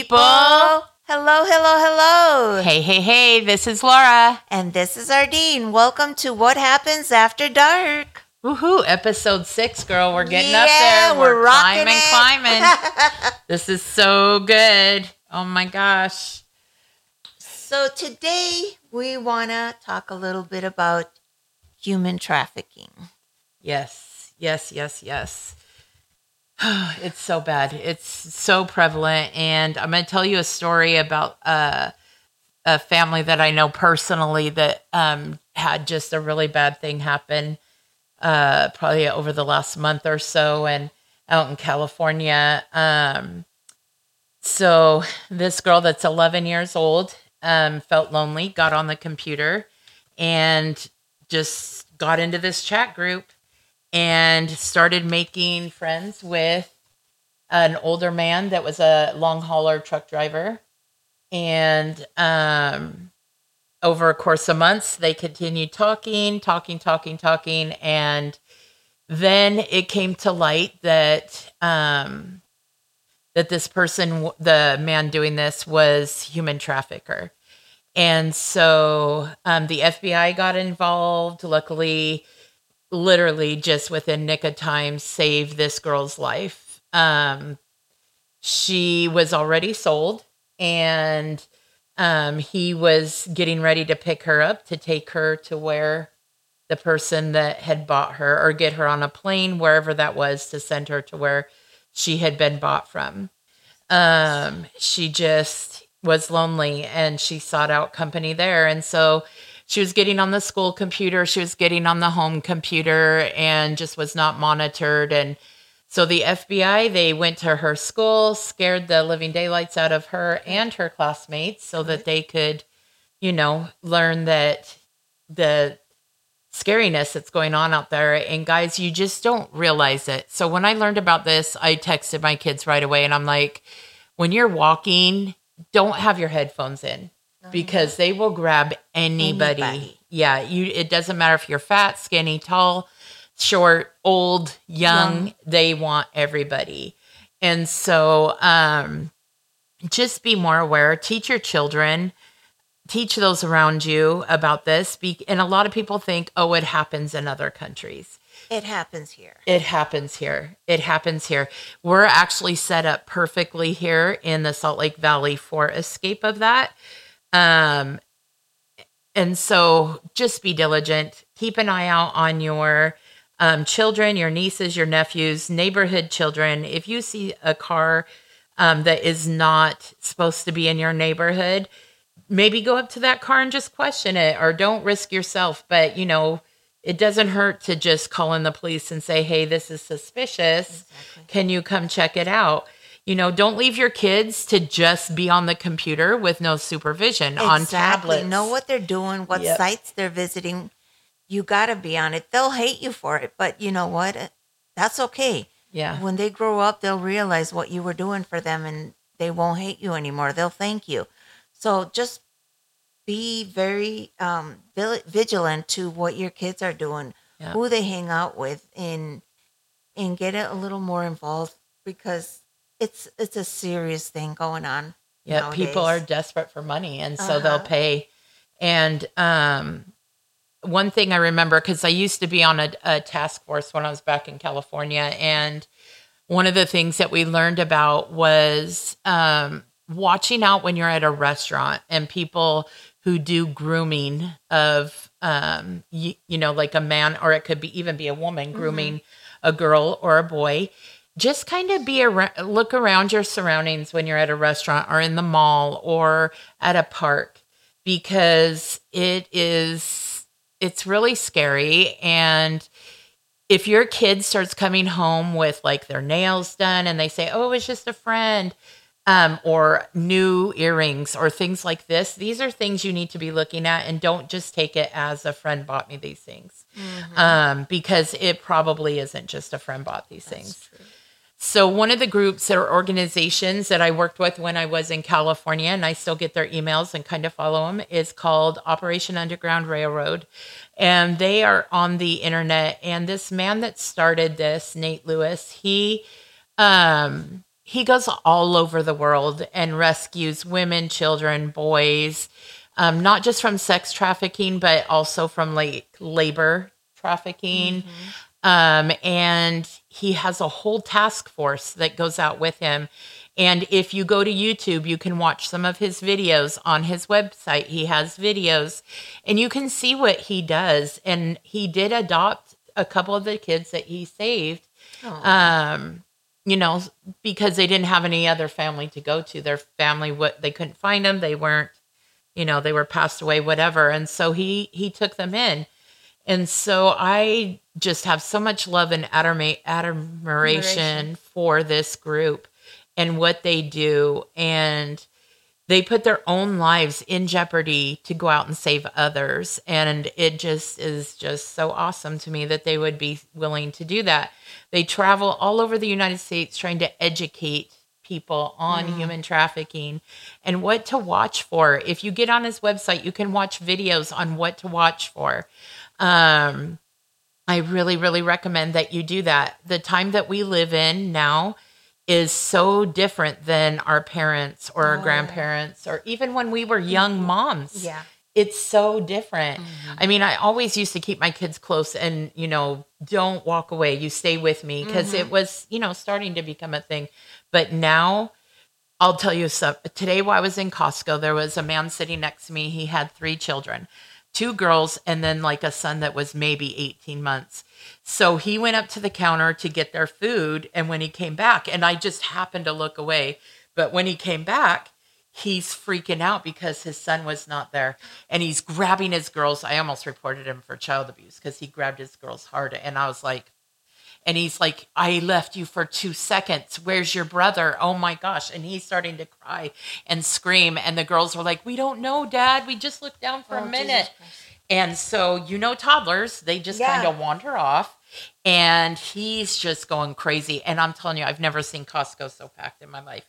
Up, people? Hello, hello, hello. Hey, hey, hey, this is Laura. And this is Ardeen. Welcome to What Happens After Dark. Woohoo, episode six, girl. We're getting up Yeah, there. we're rocking climbing, it. climbing. this is so good. Oh my gosh. So today we want to talk a little bit about human trafficking. Yes, yes, yes, yes. it's so bad. It's so prevalent. And I'm going to tell you a story about uh, a family that I know personally that um, had just a really bad thing happen uh, probably over the last month or so and out in California. Um, so this girl that's 11 years old um, felt lonely, got on the computer and just got into this chat group and started making friends with an older man that was a long hauler truck driver. And um, over a course of months, they continued talking, talking, talking, talking. And then it came to light that um, that this person, the man doing this, was human trafficker. And so um, the FBI got involved. Luckily, literally just within nick of time saved this girl's life. Um, she was already sold, and um, he was getting ready to pick her up to take her to where the person that had bought her or get her on a plane, wherever that was, to send her to where she had been bought from. Um, she just was lonely and she sought out company there. And so she was getting on the school computer, she was getting on the home computer and just was not monitored. And so the FBI, they went to her school, scared the living daylights out of her and her classmates so that they could, you know, learn that the scariness that's going on out there. And guys, you just don't realize it. So when I learned about this, I texted my kids right away and I'm like, when you're walking, don't have your headphones in because they will grab anybody. Anybody. Yeah, you it doesn't matter if you're fat, skinny, tall, short, old, young, Young. they want everybody. And so um just be more aware, teach your children, teach those around you about this. Be, and a lot of people think, "Oh, it happens in other countries." It happens here. It happens here. It happens here. We're actually set up perfectly here in the Salt Lake Valley for escape of that. Um, and so just be diligent. Keep an eye out on your um, children, your nieces, your nephews, neighborhood children. If you see a car um, that is not supposed to be in your neighborhood, maybe go up to that car and just question it or don't risk yourself. But, you know, it doesn't hurt to just call in the police and say, hey, this is suspicious. Exactly. Can you come check it out? You know, don't leave your kids to just be on the computer with no supervision on tablets. Know what they're doing, what Yep. sites they're visiting. You got to be on it. They'll hate you for it, but you know what? That's okay. Yeah. When they grow up, they'll realize what you were doing for them and they won't hate you anymore. They'll thank you. So just be very um, vigilant to what your kids are doing, Yeah. who they hang out with, and and get it a little more involved because it's it's a serious thing going on. Yeah, people are desperate for money, and so they'll Uh-huh. pay. And um, one thing I remember because I used to be on a, a task force when I was back in California, and one of the things that we learned about was um, watching out when you're at a restaurant and people who do grooming of um, you, you know like a man or it could be even be a woman grooming a girl or a boy just kind of be around look around your surroundings when you're at a restaurant or in the mall or at a park because it is it's really scary. And if your kid starts coming home with like their nails done and they say oh it was just a friend um, or new earrings or things like this these are things you need to be looking at and don't just take it as a friend bought me these things um, because it probably isn't just a friend bought these things. true. So one of the groups or organizations that I worked with when I was in California, and I still get their emails and kind of follow them, is called Operation Underground Railroad, and they are on the internet. And this man that started this, Nate Lewis, he um, he goes all over the world and rescues women, children, boys, um, not just from sex trafficking, but also from like labor trafficking. Um, and he has a whole task force that goes out with him. And if you go to YouTube, you can watch some of his videos on his website. He has videos and you can see what he does. And he did adopt a couple of the kids that he saved um you know because they didn't have any other family to go to their family what they couldn't find them they weren't you know they were passed away whatever and so he he took them in and so i just have so much love and admira- admiration Admiration. for this group and what they do. And they put their own lives in jeopardy to go out and save others. And it just is just so awesome to me that they would be willing to do that. They travel all over the united states trying to educate people on mm-hmm. human trafficking and what to watch for. If you get on his website you can watch videos on what to watch for um, I really, really recommend that you do that. The time that we live in now is so different than our parents or our Oh. grandparents or even when we were young mm-hmm. moms. Yeah. It's so different. Mm-hmm. I mean, I always used to keep my kids close and, you know, don't walk away. You stay with me because it mm-hmm. was, you know, starting to become a thing. But now, I'll tell you something. Today, while I was in Costco, there was a man sitting next to me. He had three children, two girls, and then like a son that was maybe 18 months. So he went up to the counter to get their food. And when he came back, and I just happened to look away, but when he came back, he's freaking out because his son was not there. And he's grabbing his girls. I almost reported him for child abuse because he grabbed his girls hard. And I was like, and he's like, I left you for two seconds. Where's your brother? Oh my gosh. And he's starting to cry and scream. And the girls were like, We don't know, Dad. We just looked down for Oh, a minute. And so, you know, toddlers, they just Yeah. kind of wander off. And he's just going crazy. And I'm telling you, I've never seen Costco so packed in my life.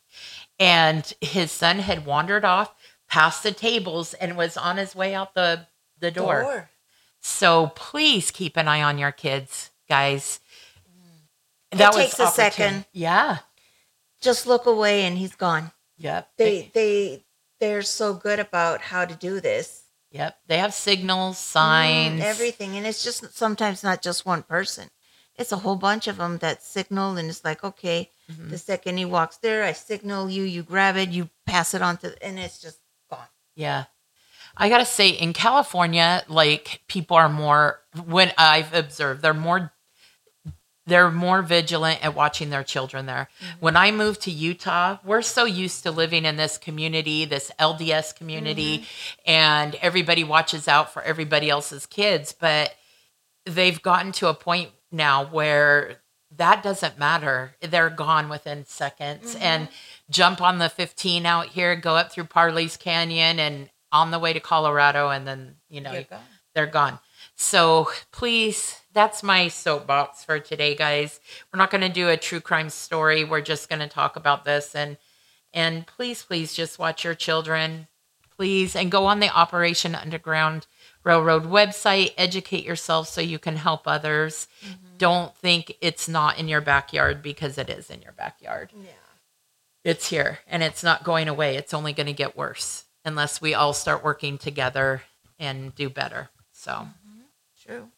And his son had wandered off past the tables and was on his way out the, the door. So please keep an eye on your kids, guys. It takes a second. Yeah. Just look away and he's gone. Yep. They they they're so good about how to do this. Yep. They have signals, signs. Mm, everything, and it's just sometimes not just one person. It's a whole bunch of them that signal, and it's like, okay, Mhm. the second he walks there, I signal you, you grab it, you pass it on to, and it's just gone. Yeah. I got to say, in California, like people are more, when I've observed, they're more. They're more vigilant at watching their children there. Mm-hmm. When I moved to Utah, we're so used to living in this community, this LDS community, mm-hmm. and everybody watches out for everybody else's kids. But they've gotten to a point now where that doesn't matter. They're gone within seconds mm-hmm. and jump on the 15 out here, go up through Parley's Canyon and on the way to Colorado. And then, you know, gone. they're gone. So please, that's my soapbox for today, guys. We're not going to do a true crime story. We're just going to talk about this and and please, please just watch your children, please, and go on the Operation Underground Railroad website. Educate yourself so you can help others. Mm-hmm. Don't think it's not in your backyard because it is in your backyard. Yeah. It's here and it's not going away. It's only going to get worse unless we all start working together and do better. So. Mm-hmm. True.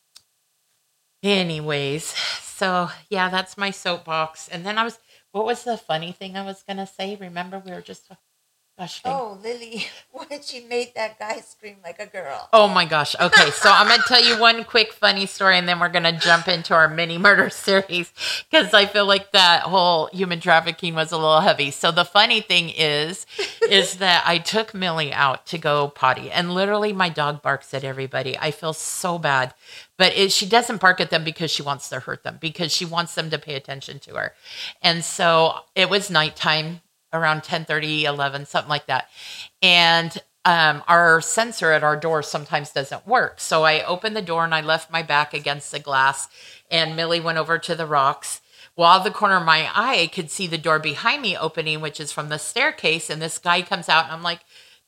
Anyways, so yeah, that's my soapbox. And then I was, what was the funny thing I was gonna say? Remember, we were just, gosh. Oh, Lily, when she made that guy scream like a girl. Oh my gosh. Okay, so I'm gonna tell you one quick funny story, and then we're gonna jump into our mini murder series because I feel like that whole human trafficking was a little heavy. So the funny thing is, is that I took Millie out to go potty, and literally my dog barks at everybody. I feel so bad, but it, she doesn't bark at them because she wants to hurt them because she wants them to pay attention to her, and so it was nighttime around 10 11 something like that and um, our sensor at our door sometimes doesn't work so i opened the door and i left my back against the glass and millie went over to the rocks while the corner of my eye I could see the door behind me opening which is from the staircase and this guy comes out and i'm like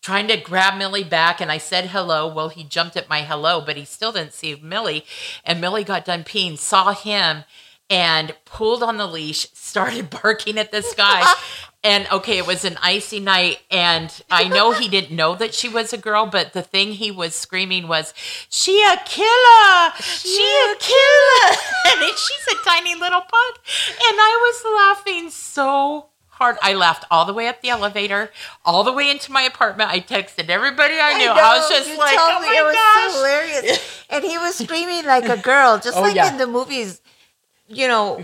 trying to grab Millie back and I said hello. Well, he jumped at my hello, but he still didn't see Millie. And Millie got done peeing, saw him, and pulled on the leash, started barking at this guy. and okay, it was an icy night. And I know he didn't know that she was a girl, but the thing he was screaming was, She a killer! She, a killer! and she's a tiny little pug. And I was laughing so hard. I laughed all the way up the elevator, all the way into my apartment. I texted everybody I knew. I, know, was just you like, told oh me my it was gosh. hilarious. And he was screaming like a girl, just Oh, like yeah. in the movies, you know,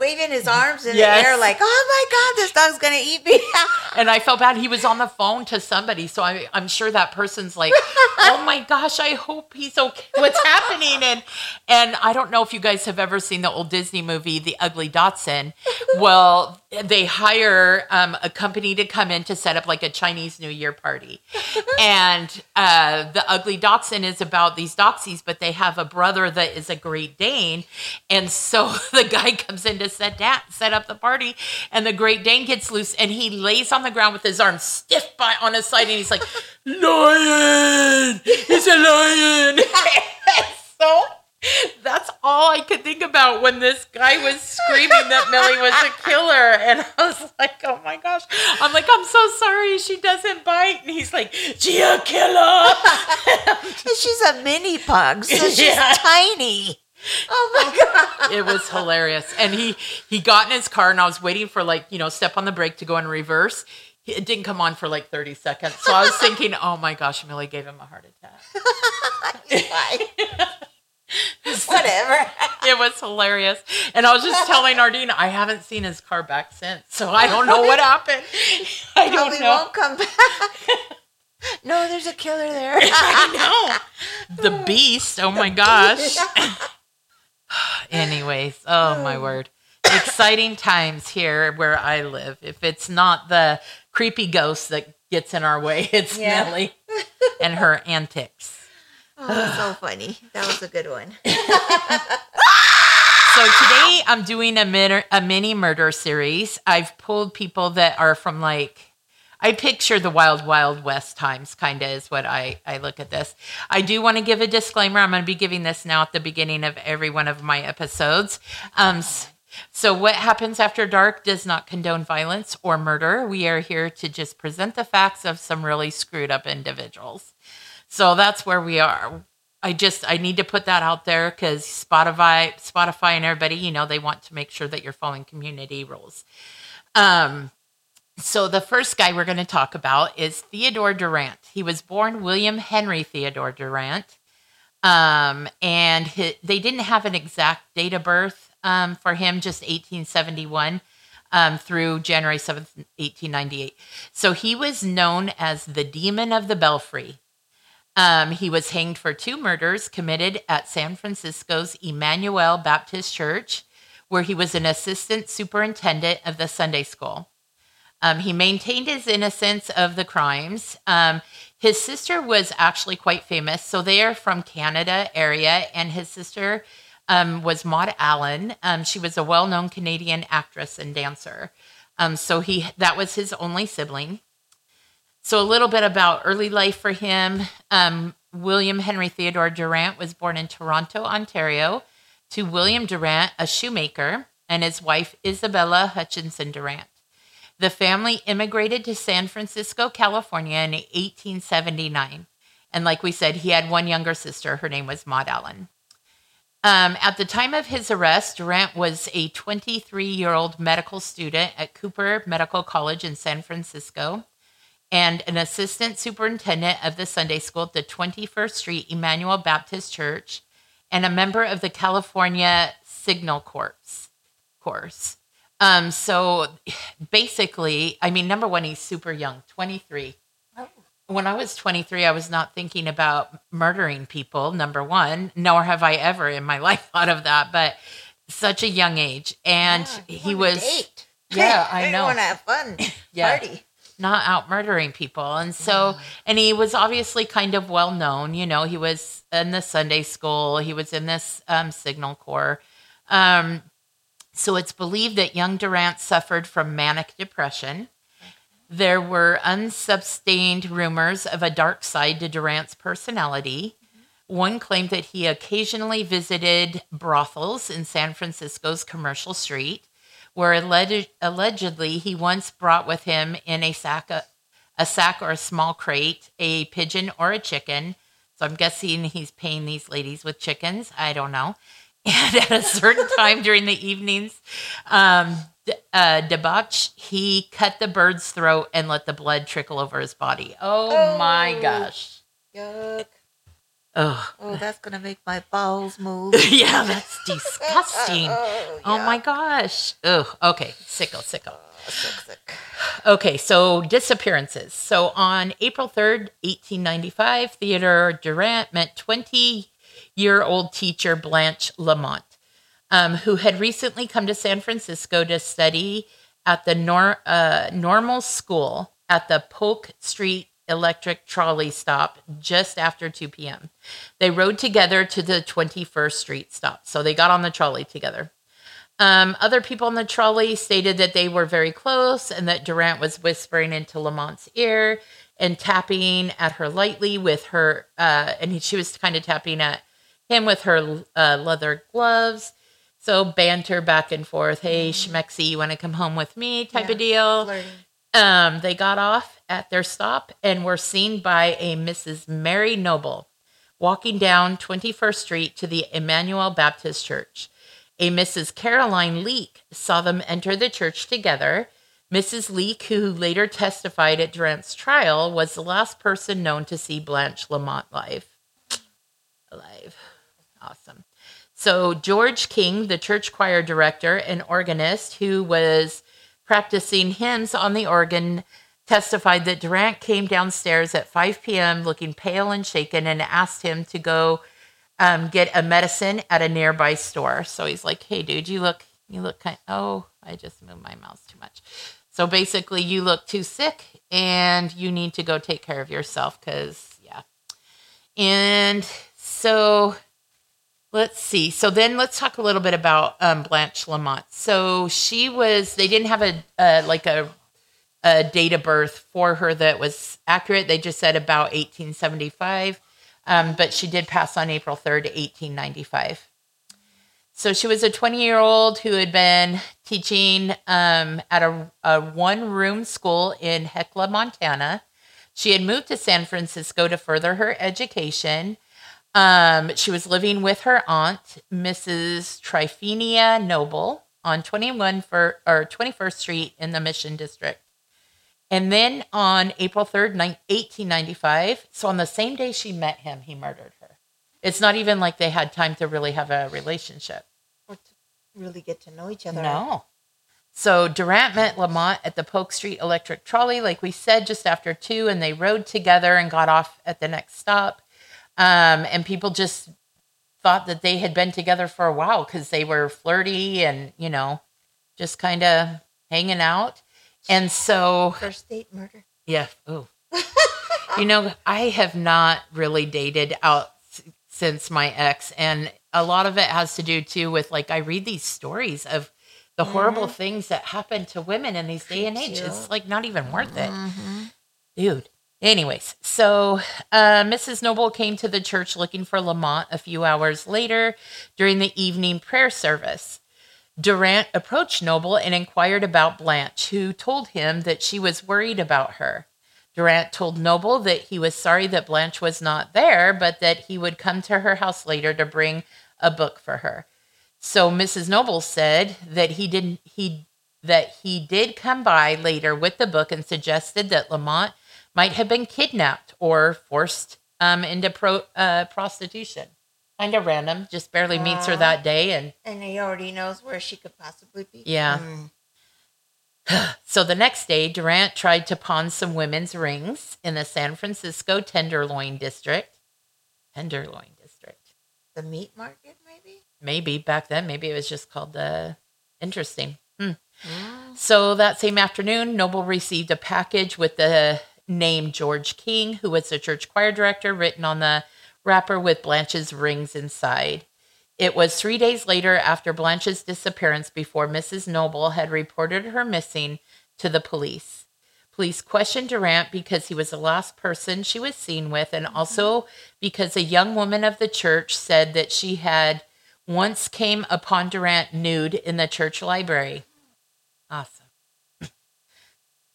waving his arms in Yes. the air like, oh my God, this dog's going to eat me. And I felt bad. He was on the phone to somebody. So I, I'm sure that person's like, oh my gosh, I hope he's okay. What's happening? And and I don't know if you guys have ever seen the old Disney movie, The Ugly Dachshund. Well, they hire um, a company to come in to set up like a Chinese New Year party. And uh, The Ugly Dachshund is about these doxies, but they have a brother that is a Great Dane. And so the guy comes in to set, da- set up the party, and the Great Dane gets loose and he lays on the ground with his arms stiff by on his side, and he's like, "Lion! He's a lion!" so that's all I could think about when this guy was screaming that Millie was a killer, and I was like, "Oh my gosh!" I'm like, "I'm so sorry, she doesn't bite," and he's like, "She a killer." She's a mini pug, so she's Yeah. tiny. Oh my God. it was hilarious. And he he got in his car, and I was waiting for like you know step on the brake to go in reverse. It didn't come on for like 30 seconds. So I was thinking, oh my gosh, Millie gave him a heart attack. Whatever. It was hilarious. And I was just telling Ardina, I haven't seen his car back since. So I don't know what happened. I don't Probably know. won't come back. no, there's a killer there. I know. The beast. Oh my gosh. Anyways, oh my word. Exciting times here where I live. If it's not the creepy ghost that gets in our way, it's Yeah. Millie and her antics. Oh, so funny. That was a good one. So today I'm doing a, min- a mini murder series. I've pulled people that are from like, I picture the wild, wild west times, kind of is what I, I look at this. I do want to give a disclaimer. I'm going to be giving this now at the beginning of every one of my episodes. Um, so, what happens after dark does not condone violence or murder. We are here to just present the facts of some really screwed up individuals. So, that's where we are. I just I need to put that out there because Spotify, Spotify, and everybody, you know, they want to make sure that you're following community rules. Um, so the first guy we're going to talk about is Theodore Durant. He was born William Henry Theodore Durant, um, and they didn't have an exact date of birth um, for him, just 1871 um, through January 7th, 1898. So he was known as the Demon of the Belfry. Um, he was hanged for two murders committed at San Francisco's Emmanuel Baptist Church, where he was an assistant superintendent of the Sunday school. Um, he maintained his innocence of the crimes. Um, his sister was actually quite famous, so they are from Canada area, and his sister um, was Maud Allan. Um, she was a well-known Canadian actress and dancer. Um, so he that was his only sibling. So, a little bit about early life for him. Um, William Henry Theodore Durant was born in Toronto, Ontario, to William Durant, a shoemaker, and his wife Isabella Hutchinson Durant. The family immigrated to San Francisco, California in 1879. And like we said, he had one younger sister. Her name was Maud Allan. Um, at the time of his arrest, Durant was a 23 year old medical student at Cooper Medical College in San Francisco and an assistant superintendent of the Sunday school at the 21st Street Emmanuel Baptist Church, and a member of the California Signal Corps. Course. Um, so basically, I mean, number one, he's super young, 23. When I was 23, I was not thinking about murdering people, number one, nor have I ever in my life thought of that, but such a young age. And Yeah, he was. date. Yeah, I know. want to have fun. Yeah. Party. not out murdering people. And so, and he was obviously kind of well known. You know, he was in the Sunday school, he was in this um, Signal Corps. Um, so it's believed that young Durant suffered from manic depression. There were unsubstained rumors of a dark side to Durant's personality. One claimed that he occasionally visited brothels in San Francisco's Commercial Street, where alleged, allegedly he once brought with him in a sack, a, a sack or a small crate, a pigeon or a chicken. So I'm guessing he's paying these ladies with chickens. I don't know. And at a certain time during the evenings, um, uh, debauch, he cut the bird's throat and let the blood trickle over his body. Oh, my Oh. gosh. Yuck. Ugh. Oh, that's gonna make my bowels move. yeah, that's disgusting. Oh, Oh my gosh. Ugh. Okay. Sicko, sicko. Oh, sick, sick. Okay, so disappearances. So on April 3rd, 1895, Theodore Durant met 20 year old teacher Blanche Lamont, um, who had recently come to San Francisco to study at the nor- uh, normal school at the Polk Street Electric Trolley stop just after 2 p.m. They rode together to the 21st Street stop. So they got on the trolley together. Um, other people on the trolley stated that they were very close and that Durant was whispering into Lamont's ear and tapping at her lightly with her, uh, and he, she was kind of tapping at him with her uh, leather gloves. So banter back and forth. Hey, Schmexy, you want to come home with me? Type Yeah. of deal. Flirting. Um, they got off at their stop and were seen by a Mrs. Mary Noble walking down 21st Street to the Emmanuel Baptist Church. A Mrs. Caroline Leake saw them enter the church together. Mrs. Leake, who later testified at Durant's trial, was the last person known to see Blanche Lamont live. Alive. Awesome. So, George King, the church choir director and organist who was practicing hymns on the organ, testified that Durant came downstairs at 5 p.m. looking pale and shaken and asked him to go um, get a medicine at a nearby store. So he's like, "Hey, dude, you look, you look kind. Oh, I just moved my mouse too much. So basically, you look too sick, and you need to go take care of yourself. Cause yeah, and so." Let's see. So then let's talk a little bit about um, Blanche Lamont. So she was, they didn't have a, like a, a date of birth for her that was accurate. They just said about 1875. Um, but she did pass on April 3rd, 1895. So she was a 20 year old who had been teaching um, at a, a one room school in Hecla, Montana. She had moved to San Francisco to further her education. Um, she was living with her aunt, Mrs. Trifenia Noble, on 21 for, or 21st Street in the Mission District. And then on April 3rd, 1895, so on the same day she met him, he murdered her. It's not even like they had time to really have a relationship. Or to really get to know each other. No. So Durant met Lamont at the Polk Street Electric Trolley, like we said, just after two, and they rode together and got off at the next stop. Um, and people just thought that they had been together for a while because they were flirty and, you know, just kind of hanging out. And so First date murder. yeah. Oh. you know, I have not really dated out since my ex, and a lot of it has to do too with like I read these stories of the horrible things that happen to women in these day and age. It's like not even worth it, Mhm. dude. Anyways, so uh, Mrs. Noble came to the church looking for Lamont a few hours later during the evening prayer service. Durant approached Noble and inquired about Blanche, who told him that she was worried about her. Durant told Noble that he was sorry that Blanche was not there, but that he would come to her house later to bring a book for her. So Mrs. Noble said that he didn't he that he did come by later with the book and suggested that Lamont might have been kidnapped or forced um, into pro, uh, prostitution. Kind of random, just barely meets her that day and And he already knows where she could possibly be. Yeah. Mm. So the next day, Durant tried to pawn some women's rings in the San Francisco Tenderloin District. Tenderloin District. The meat market, maybe? Maybe back then, maybe it was just called the interesting. Hmm. Mm. So that same afternoon, Noble received a package with the name George King, who was the church choir director, written on the wrapper with Blanche's rings inside. It was three days later after Blanche's disappearance before Mrs. Noble had reported her missing to the police. Police questioned Durant because he was the last person she was seen with, and also because a young woman of the church said that she had once came upon Durant nude in the church library. Awesome.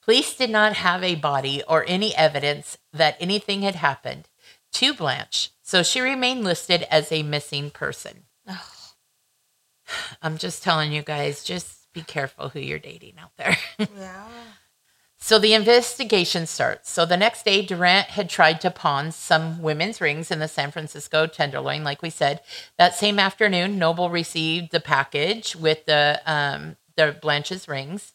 Police did not have a body or any evidence that anything had happened to Blanche, so she remained listed as a missing person. I'm just telling you guys, just be careful who you're dating out there. Yeah. So the investigation starts. So the next day, Durant had tried to pawn some women's rings in the San Francisco Tenderloin, like we said. That same afternoon, Noble received the package with the um, the Blanche's rings.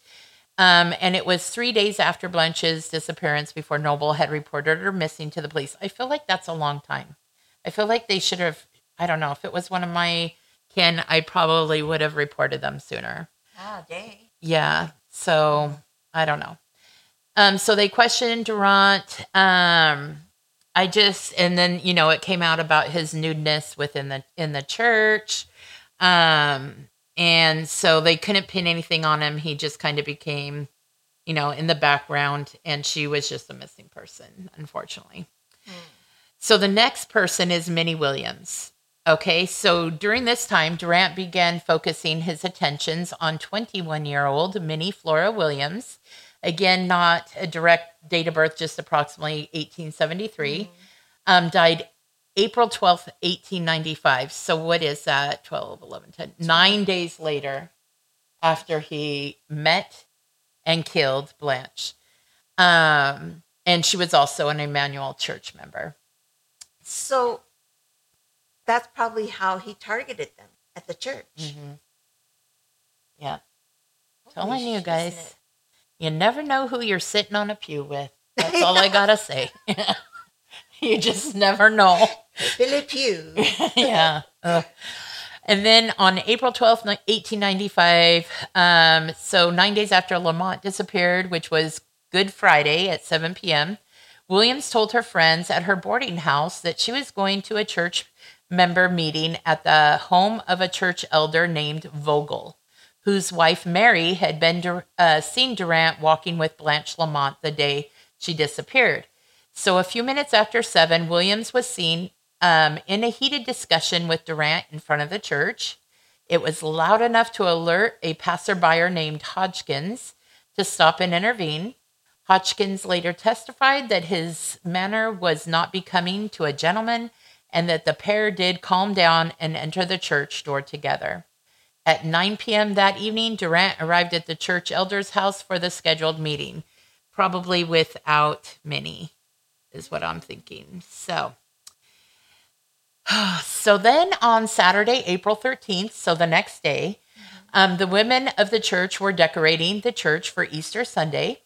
Um, and it was three days after Blanche's disappearance before Noble had reported her missing to the police. I feel like that's a long time. I feel like they should have, I don't know, if it was one of my kin, I probably would have reported them sooner. Ah, day. Yeah. So I don't know. Um, so they questioned Durant. Um, I just and then you know it came out about his nudeness within the in the church. Um, and so they couldn't pin anything on him. He just kind of became, you know, in the background, and she was just a missing person, unfortunately. So the next person is Minnie Williams. Okay, so during this time, Durant began focusing his attentions on 21 year old Minnie Flora Williams. Again, not a direct date of birth, just approximately 1873. Um, died April 12th, 1895. So what is that? 12, 11, 10, nine days later after he met and killed Blanche. Um, and she was also an Emmanuel Church member. So that's probably how he targeted them at the church. Mhm. Yeah. Holy Telling you guys, you never know who you're sitting on a pew with. That's all I gotta say. you just never know. Billy Pew. yeah. Ugh. And then on April 12th, 1895, um, so nine days after Lamont disappeared, which was Good Friday at 7 p.m., Williams told her friends at her boarding house that she was going to a church member meeting at the home of a church elder named Vogel, whose wife Mary had been uh, seen Durant walking with Blanche Lamont the day she disappeared. So a few minutes after seven, Williams was seen um, in a heated discussion with Durant in front of the church. It was loud enough to alert a passerby named Hodgkins to stop and intervene. Hodgkins later testified that his manner was not becoming to a gentleman and that the pair did calm down and enter the church door together. At 9 p.m. that evening, Durant arrived at the church elder's house for the scheduled meeting, probably without Minnie, is what I'm thinking. So, so then on Saturday, April 13th, so the next day, um, the women of the church were decorating the church for Easter Sunday.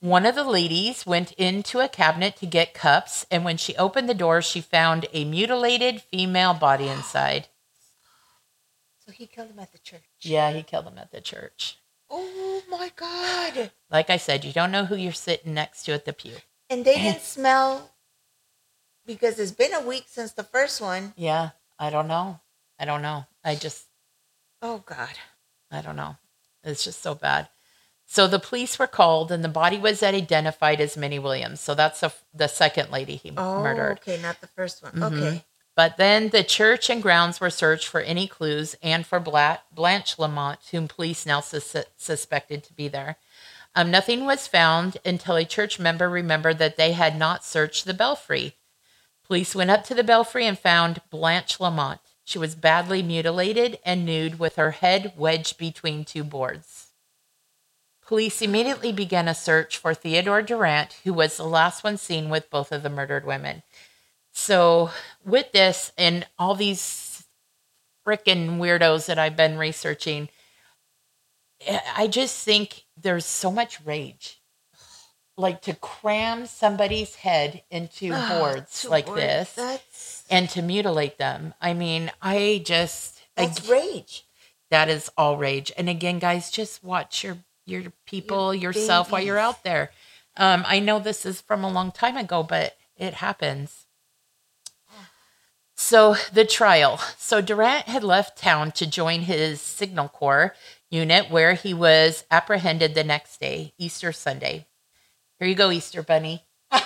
One of the ladies went into a cabinet to get cups, and when she opened the door, she found a mutilated female body inside. So he killed him at the church. Yeah, he killed them at the church. Oh my God. Like I said, you don't know who you're sitting next to at the pew. And they didn't smell because it's been a week since the first one. Yeah, I don't know. I don't know. I just, Oh God. I don't know. It's just so bad. So the police were called, and the body was identified as Minnie Williams. So that's the, the second lady he Oh, murdered. okay, not the first one. Mhm. Okay. But then the church and grounds were searched for any clues and for Bla- Blanche Lamont, whom police now sus- suspected to be there. Um, nothing was found until a church member remembered that they had not searched the belfry. Police went up to the belfry and found Blanche Lamont. She was badly mutilated and nude with her head wedged between two boards. Police immediately began a search for Theodore Durant, who was the last one seen with both of the murdered women. So, with this and all these freaking weirdos that I've been researching, I just think there's so much rage. Like to cram somebody's head into Ah, boards like this That's and to mutilate them. I mean, I just that's rage. that is all rage. And again, guys, just watch your your people, yourself while you're out there. Um, I know this is from a long time ago, but it happens. So the trial. So Durant had left town to join his Signal Corps unit, where he was apprehended the next day, Easter Sunday. Here you go, Easter Bunny.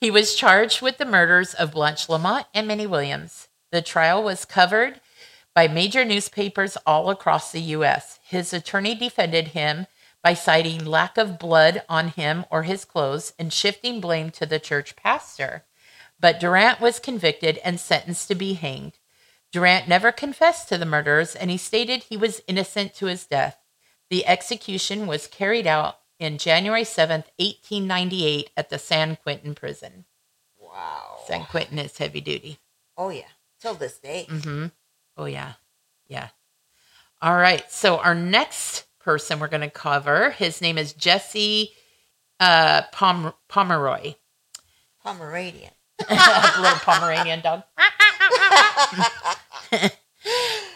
he was charged with the murders of Blanche Lamont and Minnie Williams. The trial was covered by major newspapers all across the U.S. His attorney defended him by citing lack of blood on him or his clothes and shifting blame to the church pastor. But Durant was convicted and sentenced to be hanged. Durant never confessed to the murders and he stated he was innocent to his death. The execution was carried out in January 7th, 1898, at the San Quentin prison. Wow. San Quentin is heavy duty. Oh yeah. Till this day. Mm-hmm. Oh, yeah. Yeah. All right. So, our next person we're going to cover, his name is Jesse uh, Pom- Pomeroy. Pomeranian. little Pomeranian dog.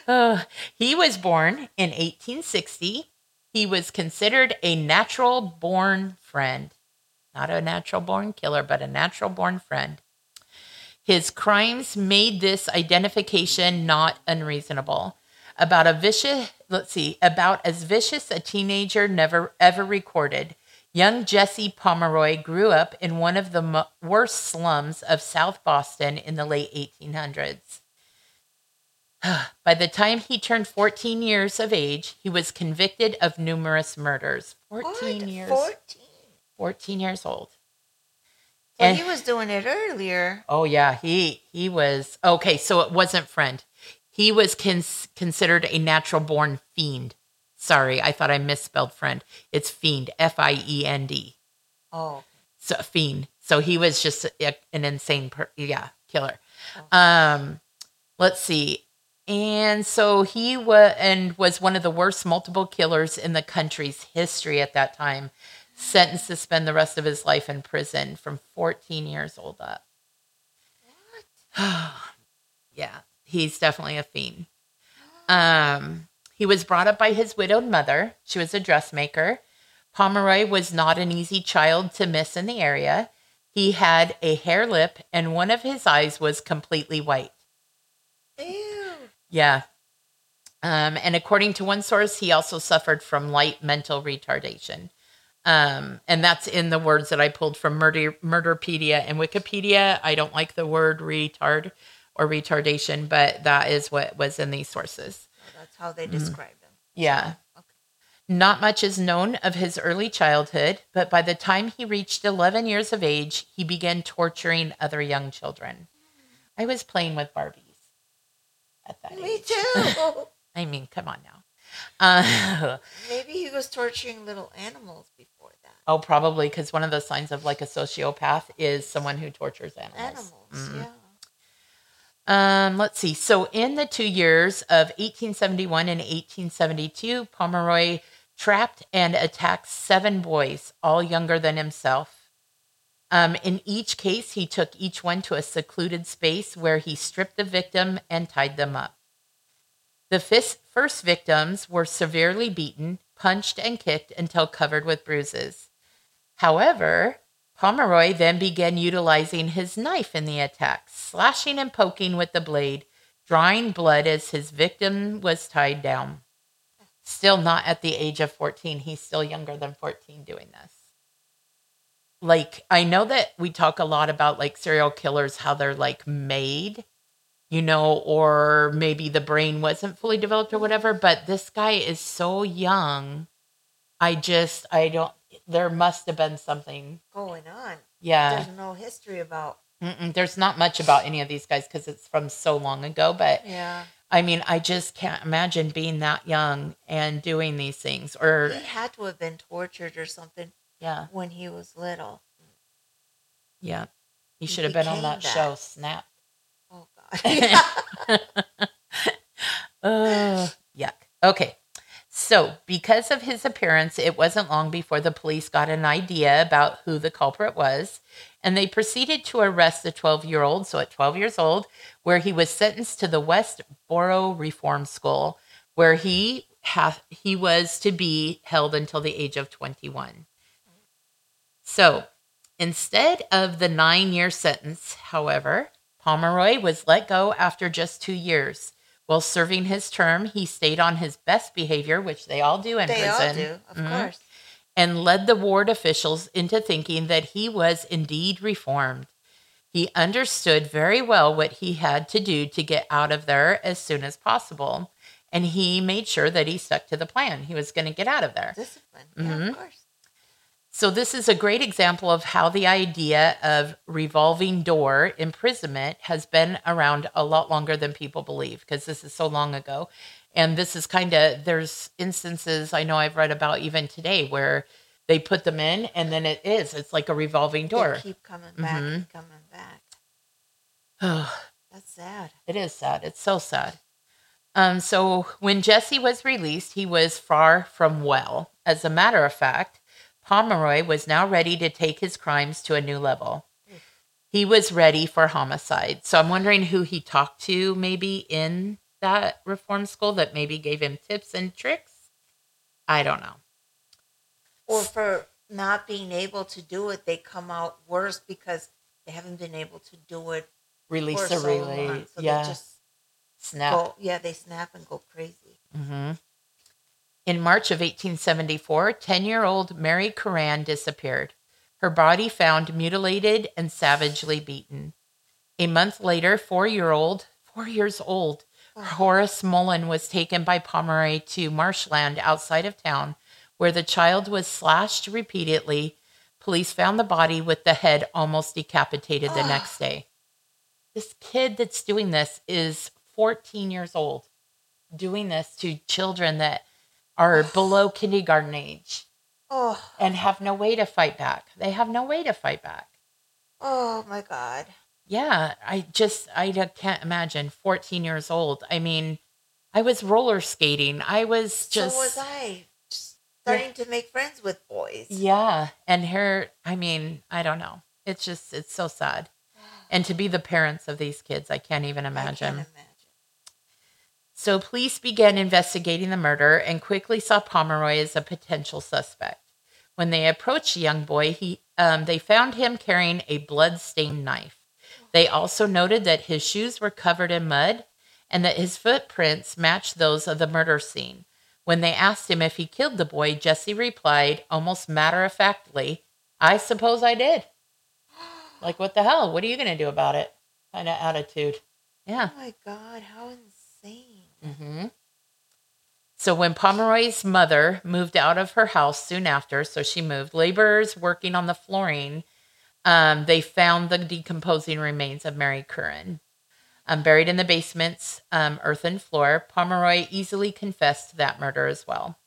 Uh, he was born in 1860. He was considered a natural born friend. Not a natural born killer, but a natural born friend. His crimes made this identification not unreasonable. About a vicious, let's see, about as vicious a teenager never ever recorded. Young Jesse Pomeroy grew up in one of the mo- worst slums of South Boston in the late 1800s. By the time he turned 14 years of age, he was convicted of numerous murders. 14 What? years. 14. 14 years old. So And- he was doing it earlier. Oh yeah, he he was okay. So it wasn't friend. He was cons- considered a natural born fiend. Sorry, I thought I misspelled friend. It's fiend. F I E N D. Oh. So fiend. So he was just a, an insane, per- yeah, killer. Um, let's see. And so he was and was one of the worst multiple killers in the country's history at that time. Sentenced to spend the rest of his life in prison from 14 years old up. What? yeah, he's definitely a fiend. Um, he was brought up by his widowed mother. She was a dressmaker. Pomeroy was not an easy child to miss in the area. He had a hare lip, and one of his eyes was completely white. Ew. Yeah. Um, and according to one source, he also suffered from light mental retardation. Um, and that's in the words that I pulled from Murder, Murderpedia and Wikipedia. I don't like the word retard or retardation, but that is what was in these sources. That's how they describe him. Yeah. Okay. Not much is known of his early childhood, but by the time he reached 11 years of age, he began torturing other young children. I was playing with Barbies at that Me age. too. I mean, come on now. Uh, Maybe he was torturing little animals before. Oh, probably because one of the signs of like a sociopath is someone who tortures animals. Animals, Mhm. yeah. Um, let's see. So, in the two years of 1871 and 1872, Pomeroy trapped and attacked seven boys, all younger than himself. Um, in each case, he took each one to a secluded space where he stripped the victim and tied them up. The fis- first victims were severely beaten, punched, and kicked until covered with bruises. However, Pomeroy then began utilizing his knife in the attack, slashing and poking with the blade, drawing blood as his victim was tied down. Still not at the age of 14. He's still younger than 14 doing this. Like, I know that we talk a lot about like serial killers, how they're like made, you know, or maybe the brain wasn't fully developed or whatever, but this guy is so young. I just, I don't, there must have been something. Going on. Yeah. There's no history about. Mm-mm, there's not much about any of these guys because it's from so long ago. But Yeah. I mean, I just can't imagine being that young and doing these things. Or, He had to have been tortured or something yeah, when he was little. yeah. He He should have been on that, that. show, Snap. Oh God. Ugh, yuck. Okay. So, because of his appearance, it wasn't long before the police got an idea about who the culprit was, and they proceeded to arrest the 12 year old. So, at 12 years old, where he was sentenced to the West Borough Reform School, where he ha- he was to be held until the age of 21. So, instead of the nine year sentence, however, Pomeroy was let go after just two years. While serving his term, he stayed on his best behavior, which they all do in they prison. all do, of Mhm. course. and led the ward officials into thinking that he was indeed reformed. He understood very well what he had to do to get out of there as soon as possible. And he made sure that he stuck to the plan. He was going to get out of there. Discipline. Yeah, Mhm. of course. So, this is a great example of how the idea of revolving door imprisonment has been around a lot longer than people believe because this is so long ago. And this is kind of, there's instances I know I've read about even today where they put them in and then it is, it's like a revolving door. They keep coming back Mhm. and coming back. Oh, That's sad. It is sad. It's so sad. Um, so when Jesse was released, he was far from well. As a matter of fact, Pomeroy was now ready to take his crimes to a new level. He was ready for homicide. So I'm wondering who he talked to maybe in that reform school that maybe gave him tips and tricks. I don't know. Or for not being able to do it, they come out worse because they haven't been able to do it Release a so relay. So yeah. they just Snap. go, yeah, they snap and go crazy. hmm In March of 1874, 10 year old Mary Curran disappeared, her body found mutilated and savagely beaten. A month later, four year old, four years old, Horace Mullen was taken by Pomeroy to marshland outside of town, where the child was slashed repeatedly. Police found the body with the head almost decapitated the next day. This kid that's doing this is 14 years old, doing this to children that are below kindergarten age Oh, and have no way to fight back. They have no way to fight back. oh my God. Yeah, I just I can't imagine 14 years old. I mean, I was roller skating. I was just so was I. Just starting to make friends with boys. Yeah, and her I mean, I don't know. It's just it's so sad. And to be the parents of these kids, I can't even I can't imagine. So police began investigating the murder and quickly saw Pomeroy as a potential suspect. When they approached the young boy, he um, they found him carrying a blood-stained knife. They also noted that his shoes were covered in mud and that his footprints matched those of the murder scene. When they asked him if he killed the boy, Jesse replied, almost matter of factly, I suppose I did. Like, what the hell? What are you going to do about it? Kind of attitude. Yeah. Oh my God, how insane. Hmm So when Pomeroy's mother moved out of her house soon after, so she moved, laborers working on the flooring, um, they found the decomposing remains of Mary Curran. Um, buried in the basement's um, earthen floor, Pomeroy easily confessed to that murder as well.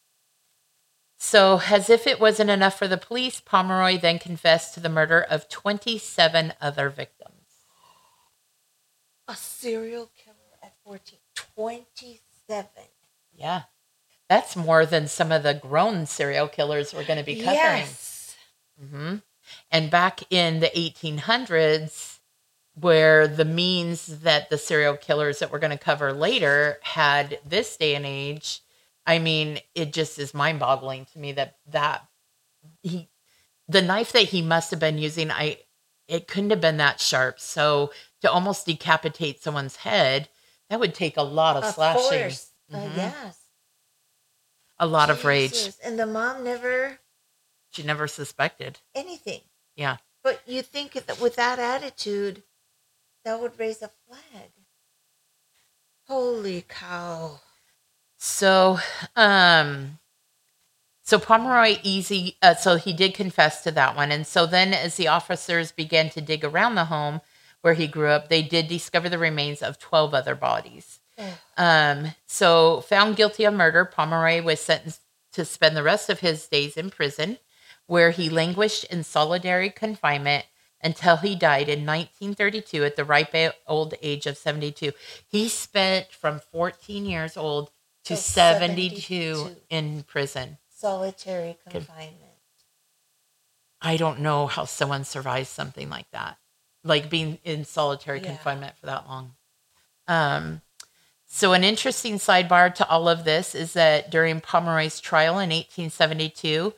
So, as if it wasn't enough for the police, Pomeroy then confessed to the murder of 27 other victims. A serial killer at 14. 27. Yeah. That's more than some of the grown serial killers we're going to be covering. Yes. hmm And back in the 1800s, where the means that the serial killers that we're going to cover later had this day and age, I mean, it just is mind boggling to me that that he, the knife that he must have been using, I, it couldn't have been that sharp. So to almost decapitate someone's head, that would take a lot of, Of slashing, course. Uh, Mhm. yes. a lot of rage. And the mom never She never suspected. anything. Yeah. But you think that with that attitude, that would raise a flag. Holy cow. So, um, so Pomeroy easy. Uh, so he did confess to that one, and so then as the officers began to dig around the home where he grew up, they did discover the remains of twelve other bodies. Um, so found guilty of murder, Pomeroy was sentenced to spend the rest of his days in prison, where he languished in solitary confinement until he died in 1932 at the ripe old age of 72. He spent from 14 years old to 72, 72. in prison. Solitary confinement. I don't know how someone survives something like that, like being in solitary Yeah. confinement for that long. Um, so, an interesting sidebar to all of this is that during Pomeroy's trial in 1872,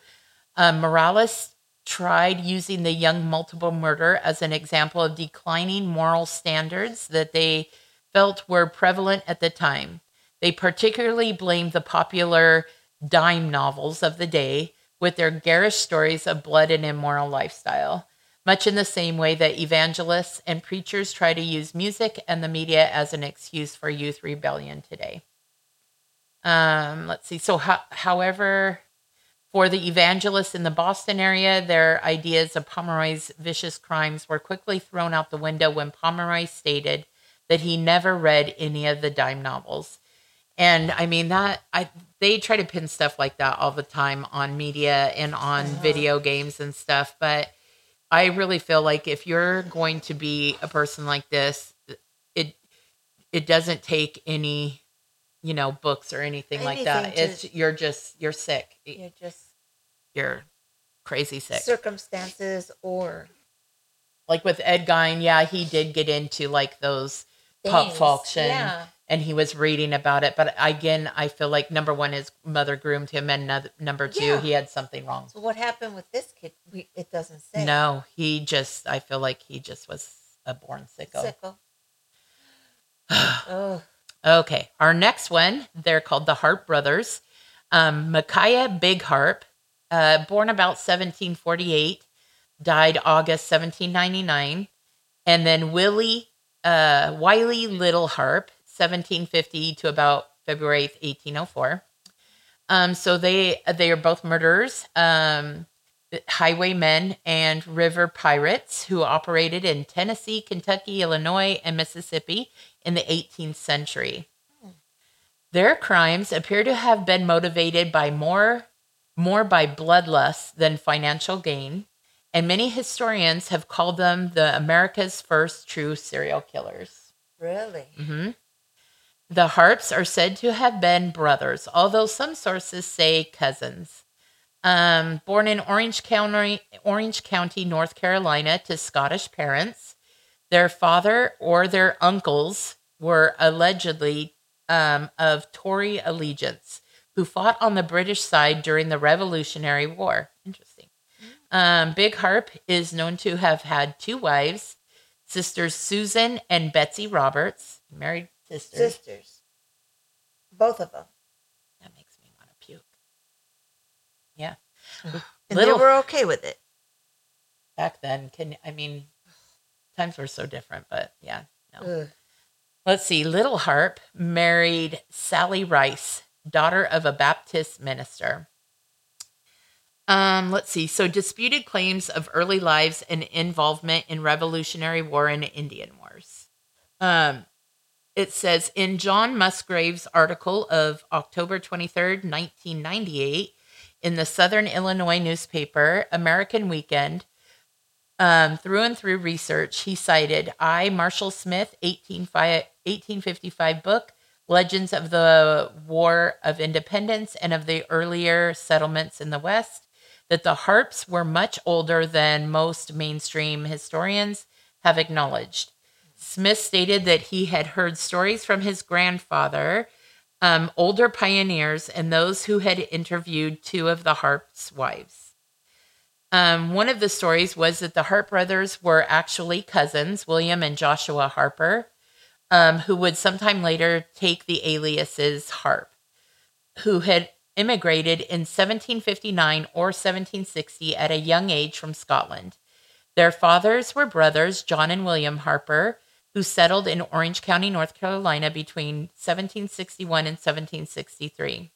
um, Morales tried using the young multiple murder as an example of declining moral standards that they felt were prevalent at the time. They particularly blamed the popular dime novels of the day, with their garish stories of blood and immoral lifestyle, much in the same way that evangelists and preachers try to use music and the media as an excuse for youth rebellion today. Um, let's see. So, ho- however, for the evangelists in the Boston area, their ideas of Pomeroy's vicious crimes were quickly thrown out the window when Pomeroy stated that he never read any of the dime novels. And I mean that I they try to pin stuff like that all the time on media and on Uh-huh. video games and stuff, but I really feel like if you're going to be a person like this, it it doesn't take any, you know, books or anything, like that. To- It's you're just you're sick. You're just You're crazy sick. circumstances or like with Ed Gein, yeah, he did get into like those things. fiction Yeah. And he was reading about it. But again, I feel like number one, his mother groomed him, and noth- number two, Yeah. he had something wrong. So what happened with this kid? We it doesn't say. No, he just, I feel like he just was a born sicko. Sicko. oh, Okay, our next one, they're called the Harp Brothers. Um, Micajah Big Harp, uh, born about 1748, died August 1799. And then Willie uh, Wiley Little Harp, 1750 to about February 8th, 1804. Um, so they they are both murderers, um, highwaymen, and river pirates who operated in Tennessee, Kentucky, Illinois, and Mississippi in the 18th century. Their crimes appear to have been motivated by more more by bloodlust than financial gain, and many historians have called them the America's first true serial killers. really? hmm The Harps are said to have been brothers, although some sources say cousins. Um, born in Orange County, Orange County, North Carolina, to Scottish parents, their father or their uncles were allegedly um, of Tory allegiance, who fought on the British side during the Revolutionary War. Interesting. Um, Big Harp is known to have had two wives, sisters Susan and Betsy Roberts, married sisters. Sisters. Both of them. That makes me want to puke. Yeah. And Little- they were okay with it. Back then, can I mean, times were so different, but yeah, no. Ugh. Let's see. Little Harp married Sally Rice, daughter of a Baptist minister. Um, let's see. So, disputed claims of early lives and involvement in Revolutionary War and Indian Wars. Um, it says in John Musgrave's article of October 23rd, 1998, in the Southern Illinois newspaper, American Weekend, um, through and through research, he cited I. Marshall Smith, 1855 1855 book, Legends of the War of Independence and of the earlier settlements in the West, that the harps were much older than most mainstream historians have acknowledged. Smith stated that he had heard stories from his grandfather, um, older pioneers, and those who had interviewed two of the harp's wives. Um, one of the stories was that the Harp brothers were actually cousins, William and Joshua Harper, um, who would sometime later take the aliases Harp, who had immigrated in 1759 or 1760 at a young age from Scotland. Their fathers were brothers, John and William Harper, who settled in Orange County, North Carolina between 1761 and 1763.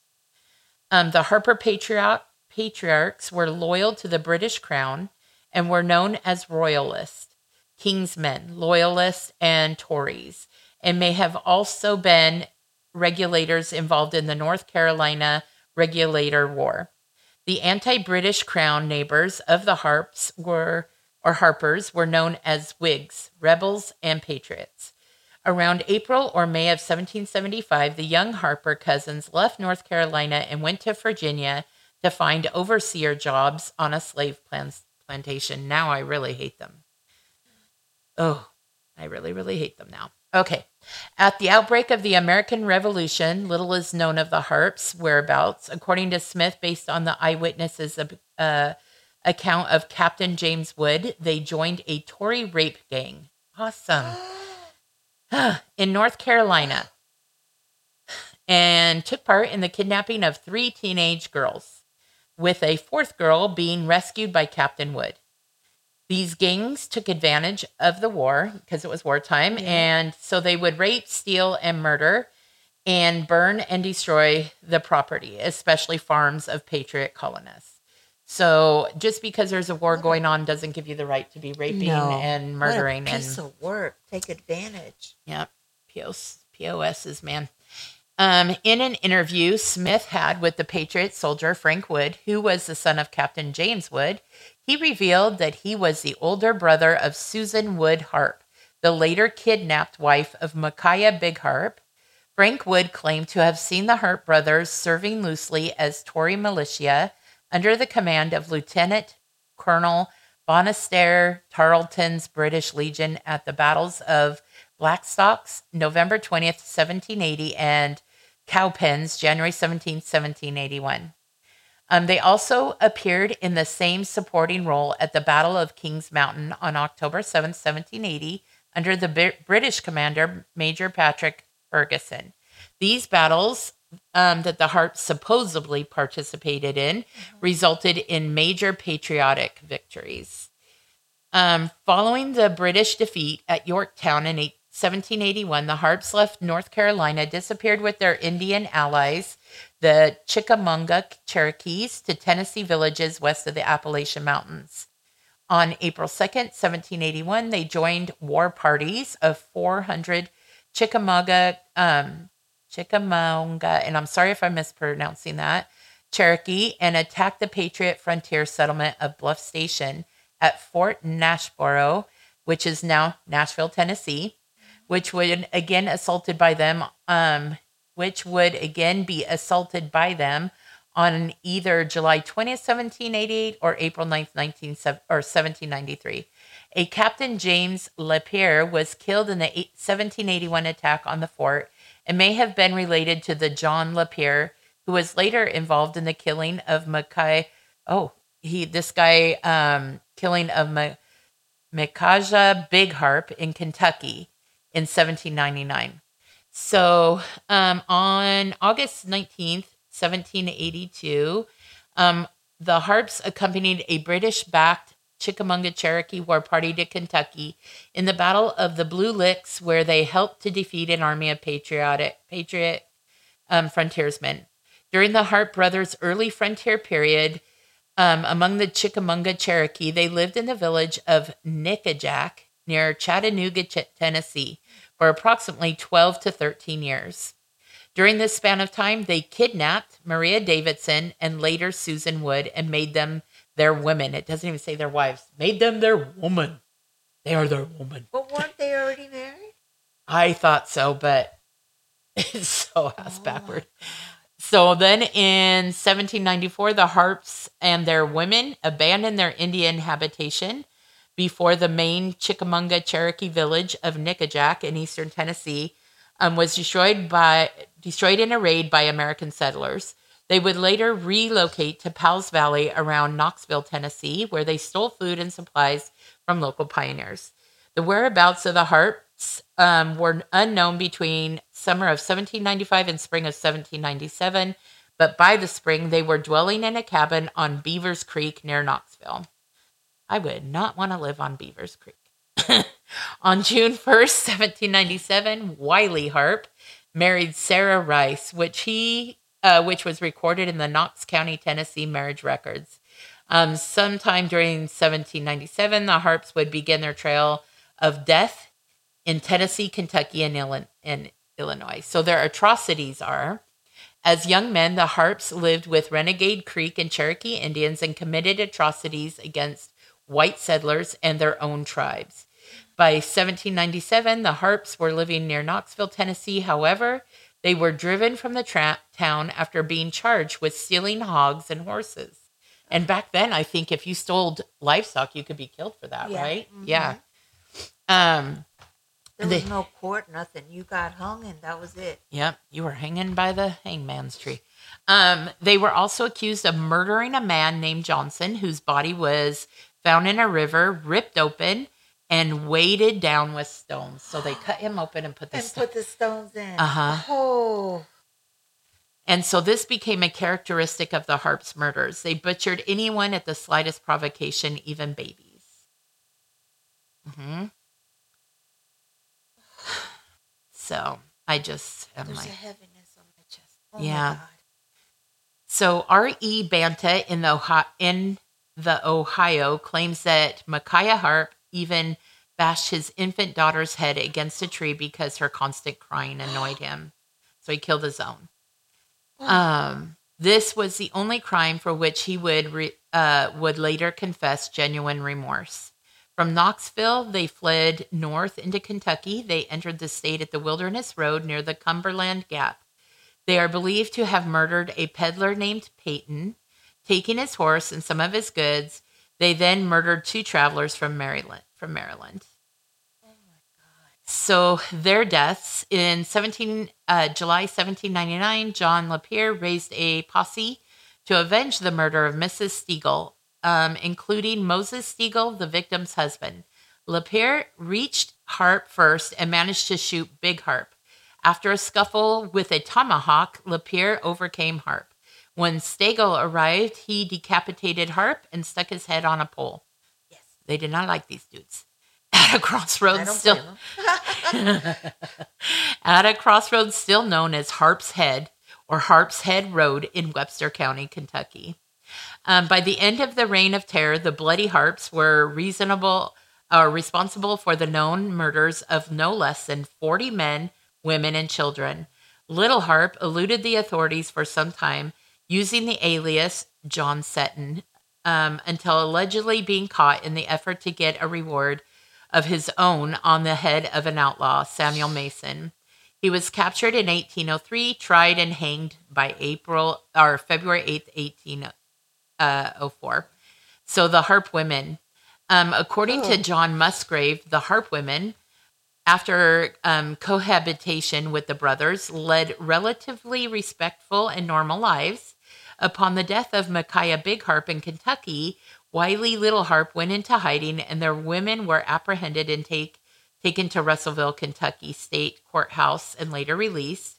Um, the Harper patriarch, patriarchs were loyal to the British crown and were known as royalists, kingsmen, loyalists, and Tories, and may have also been regulators involved in the North Carolina Regulator War. The anti-British crown neighbors of the Harps were or Harpers were known as Whigs, rebels, and patriots. Around April or May of 1775, the young Harper cousins left North Carolina and went to Virginia to find overseer jobs on a slave plan- plantation. Now I really hate them. Oh, I really, really hate them now. Okay. At the outbreak of the American Revolution, little is known of the Harps' whereabouts. According to Smith, based on the eyewitnesses' uh, account of Captain James Wood, they joined a Tory rape gang. Awesome. in North Carolina and took part in the kidnapping of three teenage girls. with a fourth girl being rescued by Captain Wood. These gangs took advantage of the war because it was wartime, Yeah. and so they would rape, steal, and murder and burn and destroy the property, especially farms of patriot colonists. So just because there's a war going on doesn't give you the right to be raping No. and What a murdering piece and of work. Take advantage. Yep. POS, POS's, man. Um, in an interview Smith had with the Patriot soldier Frank Wood, who was the son of Captain James Wood, he revealed that he was the older brother of Susan Wood Harp, the later kidnapped wife of Micajah Big Harp. Frank Wood claimed to have seen the Harp brothers serving loosely as Tory militia under the command of Lieutenant Colonel Banastre Tarleton's British Legion at the battles of Blackstocks, November 20th, 1780, and Cowpens, January 17th, 1781. Um, they also appeared in the same supporting role at the Battle of Kings Mountain on October 7th, 1780, under the Br- British commander, Major Patrick Ferguson. These battles um, that the Harps supposedly participated in resulted in major patriotic victories. Um, following the British defeat at Yorktown in 1781, the Harps left North Carolina, disappeared with their Indian allies, the Chickamauga Cherokees, to Tennessee villages west of the Appalachian Mountains. On April 2nd, 1781, they joined war parties of 400 Chickamauga, um, Chickamauga, and I'm sorry if I'm mispronouncing that, Cherokee, and attacked the Patriot frontier settlement of Bluff Station at Fort Nashboro, which is now Nashville, Tennessee, which would again assaulted by them, um, which would again be assaulted by them on either July 20th, 1788 or April 9th, 19, or 1793. A Captain James Lapierre was killed in the 1781 attack on the fort and may have been related to the John Lapierre, who was later involved in the killing of Mackay. Oh, he this guy um, killing of Ma- Micajah Big Harp in Kentucky in 1799. So um, on August 19th, 1782, um, the Harps accompanied a British backed Chickamauga Cherokee war party to Kentucky in the Battle of the Blue Licks, where they helped to defeat an army of patriotic patriot um, frontiersmen. During the Hart brothers' early frontier period, um, among the Chickamauga Cherokee, they lived in the village of Nickajack near Chattanooga, Ch- Tennessee, for approximately 12 to 13 years. During this span of time, they kidnapped Maria Davidson and later Susan Wood and made them their women. It doesn't even say their wives, made them their woman. They are their woman. But weren't they already married? I thought so, but it's so ass Oh, backward. So then in 1794, the Harps and their women abandoned their Indian habitation before the main Chickamauga Cherokee village of Nickajack in eastern Tennessee um, was destroyed by destroyed in a raid by American settlers. They would later relocate to Powell's Valley around Knoxville, Tennessee, where they stole food and supplies from local pioneers. The whereabouts of the Harps um, were unknown between summer of 1795 and spring of 1797, but by the spring they were dwelling in a cabin on Beavers Creek near Knoxville. I would not want to live on Beavers Creek. on June 1st, 1797, Wiley Harp married Sarah Rice, which he uh, which was recorded in the Knox County, Tennessee marriage records. Um, sometime during 1797, the Harps would begin their trail of death in Tennessee, Kentucky, and, Illi- and Illinois. So their atrocities are as young men, the Harps lived with Renegade Creek and Cherokee Indians and committed atrocities against white settlers and their own tribes. By 1797, the Harps were living near Knoxville, Tennessee. However, they were driven from the tra- town after being charged with stealing hogs and horses. And back then, I think if you stole livestock, you could be killed for that, Yeah. right? Mhm. Yeah. Um, There They- was no court, nothing. You got hung and that was it. Yep, you were hanging by the hangman's tree. Um, they were also accused of murdering a man named Johnson, whose body was found in a river, ripped open, and weighted down with stones. So they cut him open and put the And put the stones in. Uh-huh. Oh, And so this became a characteristic of the Harps murders. They butchered anyone at the slightest provocation, even babies. hmm So I just am There's like, a heaviness on my chest. Oh my Yeah. God. So R.E. Banta in the Ohio, in the Ohio claims that Micajah Harp even bashed his infant daughter's head against a tree because her constant crying annoyed him. So he killed his own. Um, this was the only crime for which he would re, uh, would later confess genuine remorse. From Knoxville, they fled north into Kentucky. They entered the state at the Wilderness Road near the Cumberland Gap. They are believed to have murdered a peddler named Peyton, taking his horse and some of his goods. They then murdered two travelers from Maryland. From Maryland. So their deaths in 17 uh, July 1799, John Lapierre raised a posse to avenge the murder of Mrs. Stegall, um, including Moses Stegall, the victim's husband. Lapierre reached Harp first and managed to shoot Big Harp. After a scuffle with a tomahawk, Lapierre overcame Harp. When Stegall arrived, he decapitated Harp and stuck his head on a pole. Yes. They did not like these dudes. At a crossroads, still at a crossroads still known as Harp's Head or Harp's Head Road in Webster County, Kentucky. Um, by the end of the Reign of Terror, the Bloody Harps were reasonable, uh, responsible for the known murders of no less than 40 men, women, and children. Little Harp eluded the authorities for some time using the alias John Seton um, until allegedly being caught in the effort to get a reward of his own on the head of an outlaw, Samuel Mason. He was captured in 1803, tried and hanged by April or February 8th, 1804. So the Harp women, um, according to Oh. John Musgrave, the Harp women, after um, cohabitation with the brothers, led relatively respectful and normal lives. Upon the death of Micajah Big Harp in Kentucky, Wiley Little Harp went into hiding, and their women were apprehended and take, taken to Russellville, Kentucky State Courthouse and later released.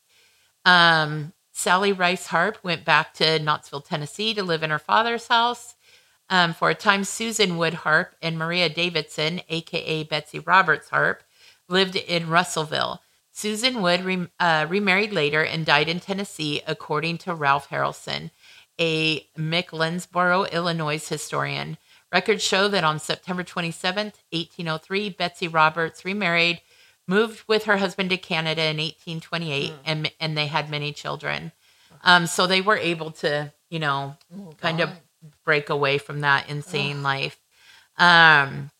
Um, Sally Rice Harp went back to Knoxville, Tennessee to live in her father's house. Um, for a time, Susan Wood Harp and Maria Davidson, aka Betsy Roberts Harp, lived in Russellville. Susan Wood re- uh, remarried later and died in Tennessee, according to Ralph Harrelson, a McLeansboro, Illinois historian. Records show that on September 27th, 1803, Betsy Roberts remarried, moved with her husband to Canada in 1828, and, and they had many children. Um, so they were able to, you know, Move kind of break away from that insane life. Um,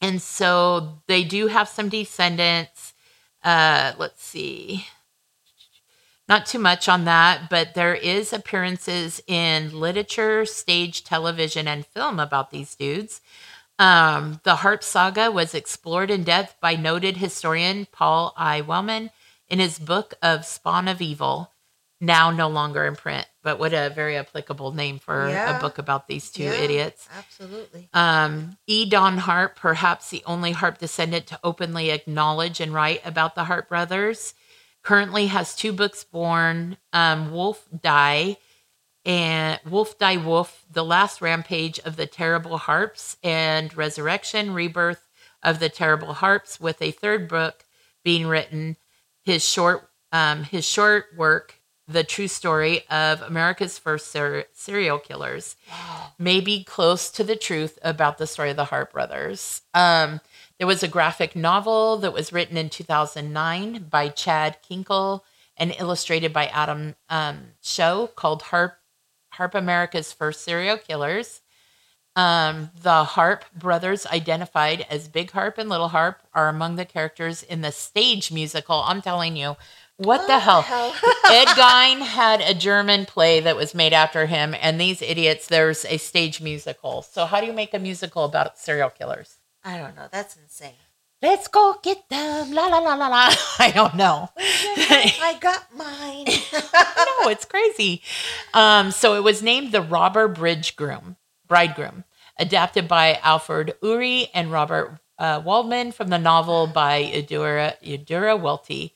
and so they do have some descendants. Uh, let's see. Not too much on that, but there is appearances in literature, stage, television, and film about these dudes. Um, the Harp saga was explored in depth by noted historian Paul I. Wellman in his book of Spawn of Evil, now no longer in print. But what a very applicable name for Yeah. a book about these two Yeah, idiots. Absolutely. Um, E. Don Harp, perhaps the only Harp descendant to openly acknowledge and write about the Harp brothers, currently has two books born um, Wolf Die and Wolf Die Wolf, The Last Rampage of the Terrible Harps, and Resurrection, Rebirth of the Terrible Harps, with a third book being written, his short, um, his short work, The True Story of America's First Ser- Serial Killers may be close to the truth about the story of the Hart brothers. Um, there was a graphic novel that was written in 2009 by Chad Kinkle and illustrated by Adam um, Show called Harp Harp America's First Serial Killers. Um, the Harp brothers, identified as Big Harp and Little Harp, are among the characters in the stage musical. I'm telling you, what the hell? Ed Gein had a German play that was made after him, and these idiots, there's a stage musical. So, how do you make a musical about serial killers? I don't know. That's insane. Let's go get them. La la la la la. I don't know. I got mine. no, it's crazy. Um, so it was named the Robber Bridge Groom, Bridegroom, adapted by Alfred Uhry and Robert uh, Waldman from the novel by Eudora, Eudora Welty.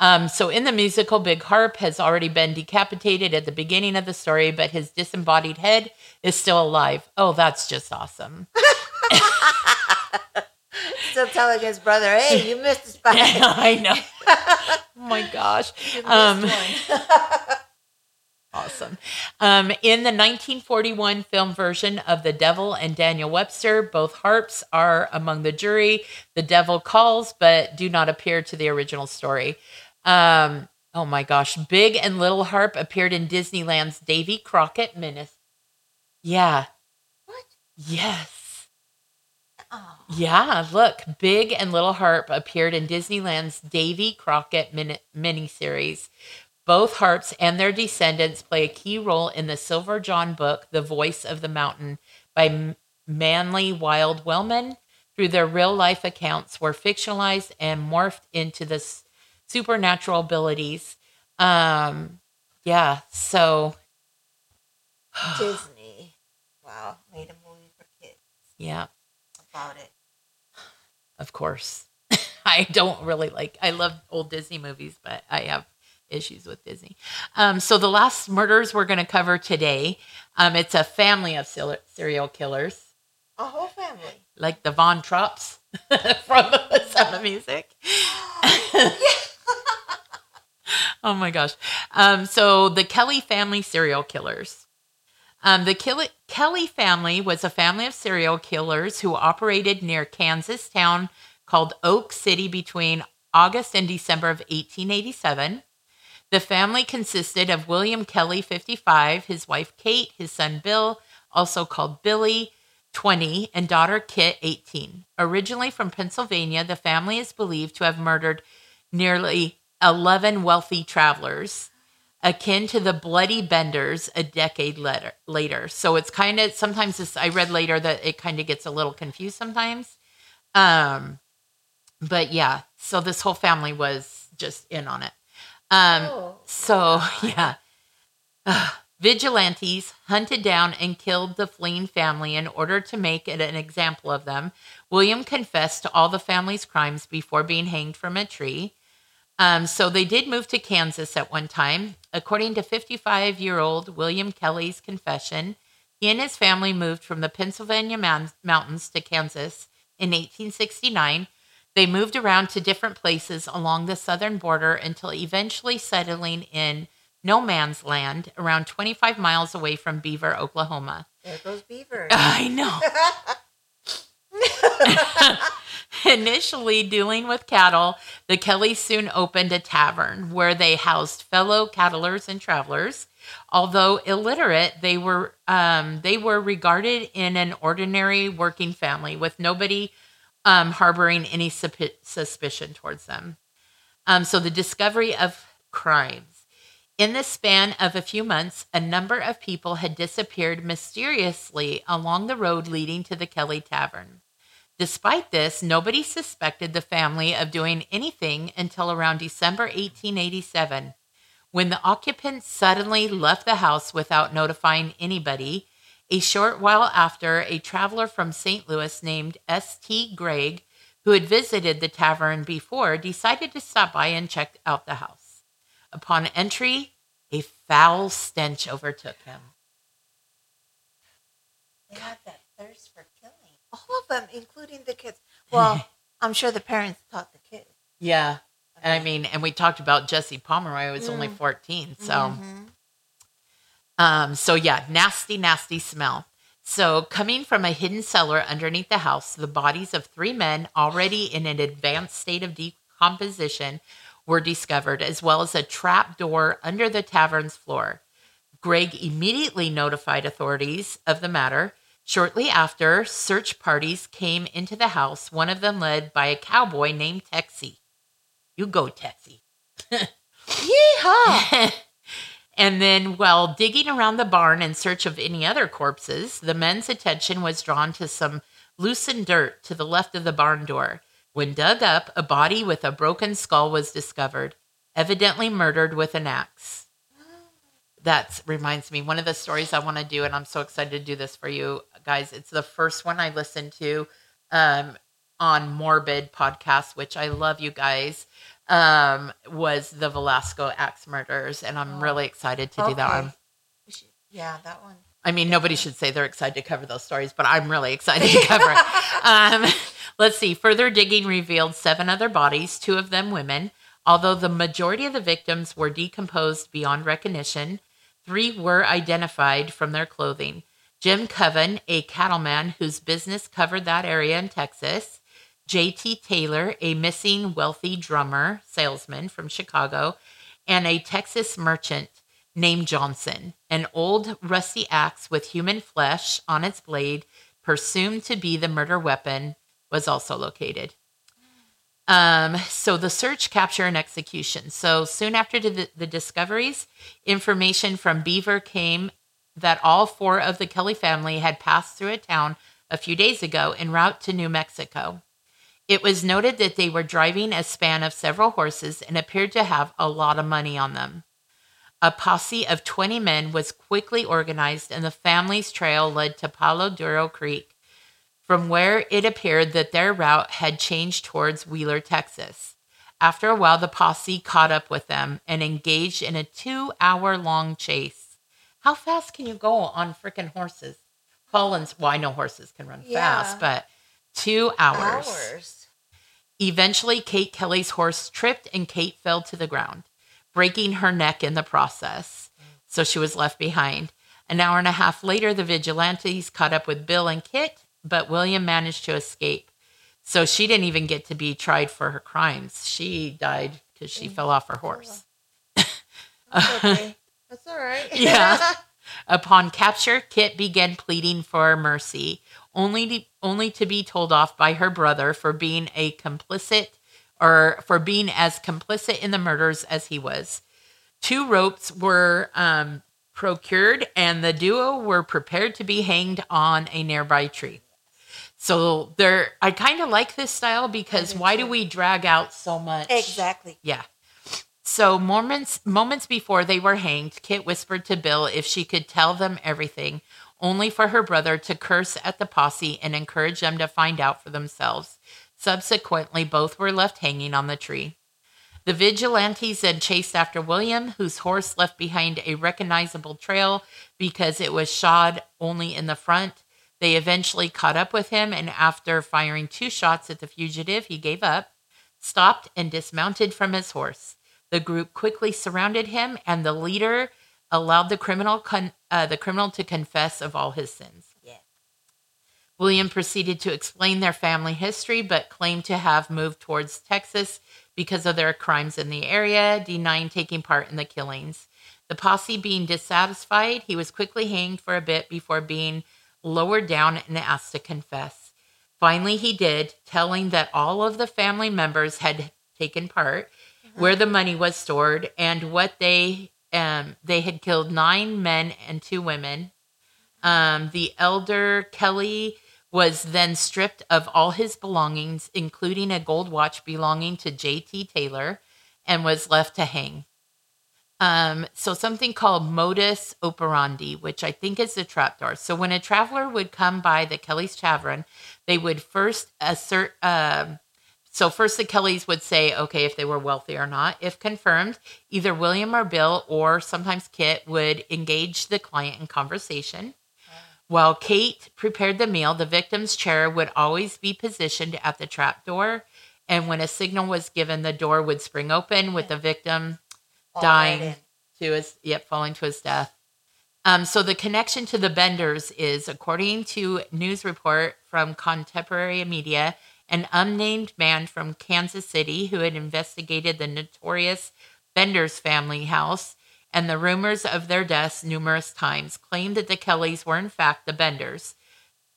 Um, so in the musical, Big Harp has already been decapitated at the beginning of the story, but his disembodied head is still alive. Oh, that's just awesome. Still telling his brother, "Hey, you missed the spot." I know. oh my gosh. Um. Awesome. Um, in the 1941 film version of The Devil and Daniel Webster, both harps are among the jury. The devil calls, but do not appear to the original story. Um, oh my gosh. Big and Little Harp appeared in Disneyland's Davy Crockett Menace. Yeah. What? Yes. Yeah, look, Big and Little Harp appeared in Disneyland's Davy Crockett mini- miniseries. Both harps and their descendants play a key role in the Silver John book, The Voice of the Mountain, by Manly Wild Wellman. Through their real life accounts, were fictionalized and morphed into the s- supernatural abilities. Um, yeah, so Disney. Wow, made a movie for kids yeah, about it. Of course. I don't really like. I love old Disney movies, but I have issues with Disney. Um, so the last murders we're going to cover today, um, it's a family of serial killers, A whole family. like the Von Trapps from the Sound of Music. oh my gosh! Um, so the Kelly family serial killers. Um, the Kelly, Kelly family was a family of serial killers who operated near Kansas town called Oak City between August and December of 1887. The family consisted of William Kelly, 55, his wife Kate, his son Bill, also called Billy, 20, and daughter Kit, 18. Originally from Pennsylvania, the family is believed to have murdered nearly 11 wealthy travelers, akin to the Bloody Benders a decade later. later. So it's kind of sometimes this, I read later that it kind of gets a little confused sometimes. Um, but yeah, so this whole family was just in on it. Um, Oh, so, yeah. Ugh. Vigilantes hunted down and killed the fleeing family in order to make it an example of them. William confessed to all the family's crimes before being hanged from a tree. Um, so they did move to Kansas at one time. According to 55 year old William Kelly's confession, he and his family moved from the Pennsylvania moun- mountains to Kansas in 1869. They moved around to different places along the southern border until eventually settling in no man's land around 25 miles away from Beaver, Oklahoma. There goes Beaver. I know. Initially dealing with cattle, the Kellys soon opened a tavern where they housed fellow cattlers and travelers. Although illiterate, they were um, they were regarded in an ordinary working family with nobody um, harboring any supi- suspicion towards them. Um, so the discovery of crimes. In the span of a few months, a number of people had disappeared mysteriously along the road leading to the Kelly Tavern. Despite this, nobody suspected the family of doing anything until around December 1887, when the occupants suddenly left the house without notifying anybody. A short while after, a traveler from St. Louis named S.T. Gregg, who had visited the tavern before, decided to stop by and check out the house. Upon entry, a foul stench overtook him. They have that thirst for. All of them, including the kids. Well, I'm sure the parents taught the kids. Yeah. And I mean, and we talked about Jesse Pomeroy who was only Mm. 14. So, Mhm. um, so yeah, nasty, nasty smell. So, coming from a hidden cellar underneath the house, the bodies of three men already in an advanced state of decomposition were discovered, as well as a trap door under the tavern's floor. Gregg immediately notified authorities of the matter. Shortly after, search parties came into the house, one of them led by a cowboy named Texie. You go, Texie. Yeehaw! and then, while digging around the barn in search of any other corpses, the men's attention was drawn to some loosened dirt to the left of the barn door. When dug up, a body with a broken skull was discovered, evidently murdered with an axe. That reminds me, one of the stories I want to do, and I'm so excited to do this for you guys. It's the first one I listened to um, on Morbid podcast, which I love you guys. um, was the Villisca axe murders, and I'm Oh. really excited to do that one. Should- Yeah, that one. I mean, nobody should say they're excited to cover those stories, but I'm really excited to cover it. Um, let's see. Further digging revealed seven other bodies, two of them women. Although the majority of the victims were decomposed beyond recognition, three were identified from their clothing. Jim Coven, a cattleman whose business covered that area in Texas. J.T. Taylor, a missing wealthy drummer salesman from Chicago. And a Texas merchant named Johnson. An old rusty axe with human flesh on its blade, presumed to be the murder weapon, was also located. Um, so the search, capture, and execution. So soon after the, the discoveries, information from Beaver came that all four of the Kelly family had passed through a town a few days ago en route to New Mexico. It was noted that they were driving a span of several horses and appeared to have a lot of money on them. A posse of 20 men was quickly organized, and the family's trail led to Palo Duro Creek, from where it appeared that their route had changed towards Wheeler, Texas. After a while, the posse caught up with them and engaged in a two hour long chase. How fast can you go on freaking horses? Collins, well, I know horses can run Yeah. fast, but two hours. Hours. Eventually, Kate Kelly's horse tripped and Kate fell to the ground, breaking her neck in the process. So she was left behind. An hour and a half later, the vigilantes caught up with Bill and Kit, but William managed to escape. So she didn't even get to be tried for her crimes. She died because she mm. fell off her horse. Oh, okay. That's all right. Yeah. Upon capture, Kit began pleading for mercy, only to, only to be told off by her brother for being a complicit or for being as complicit in the murders as he was. Two ropes were um, procured, and the duo were prepared to be hanged on a nearby tree. So there, I kind of like this style because why do we drag out so much? exactly. Yeah. So moments moments before they were hanged, Kit whispered to Bill if she could tell them everything, only for her brother to curse at the posse and encourage them to find out for themselves. Subsequently, both were left hanging on the tree. The vigilantes then chased after William, whose horse left behind a recognizable trail because it was shod only in the front. They eventually caught up with him, and after firing two shots at the fugitive, he gave up, stopped, and dismounted from his horse. The group quickly surrounded him, and the leader allowed the criminal con- uh, the criminal to confess of all his sins. Yeah. William proceeded to explain their family history, but claimed to have moved towards Texas because of their crimes in the area, denying taking part in the killings. The posse being dissatisfied, he was quickly hanged for a bit before being lowered down and asked to confess. Finally, he did, telling that all of the family members had taken part, where the money was stored, and what they um, they had killed nine men and two women. Um, the elder Kelly was then stripped of all his belongings, including a gold watch belonging to J.T. Taylor, and was left to hang. Um, so something called modus operandi, which I think is the trapdoor. So when a traveler would come by the Kelly's Tavern, they would first assert. Um, so first, the Kellys would say, okay, if they were wealthy or not. If confirmed, either William or Bill, or sometimes Kit, would engage the client in conversation. While Kate prepared the meal, the victim's chair would always be positioned at the trap door. And when a signal was given, the door would spring open with the victim All dying right to his, yep, falling to his death. Um, so the connection to the Benders is, according to news report from contemporary media, an unnamed man from Kansas City who had investigated the notorious Benders family house and the rumors of their deaths numerous times claimed that the Kellys were in fact the Benders.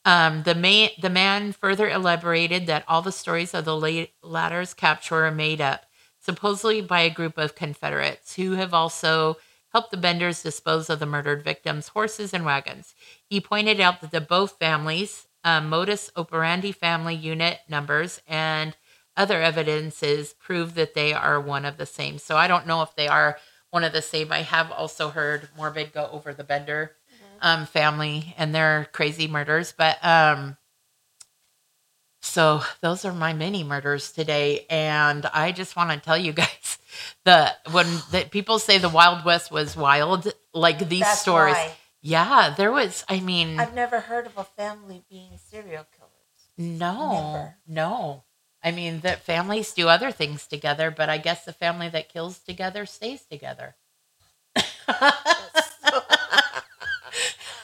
Um, the, man, the man further elaborated that all the stories of the la- latter's capture are made up, supposedly by a group of Confederates who have also helped the Benders dispose of the murdered victims' horses and wagons. He pointed out that the both families, um, modus operandi family unit numbers, and other evidences prove that they are one of the same. So I don't know if they are one of the same. I have also heard Morbid go over the Bender um, family and their crazy murders, but um, so those are my mini murders today, and I just want to tell you guys the when the people say the Wild West was wild, like these That's stories. why. Yeah, there was. I mean, I've never heard of a family being serial killers. no, never. no. I mean, that families do other things together, but I guess the family that kills together stays together.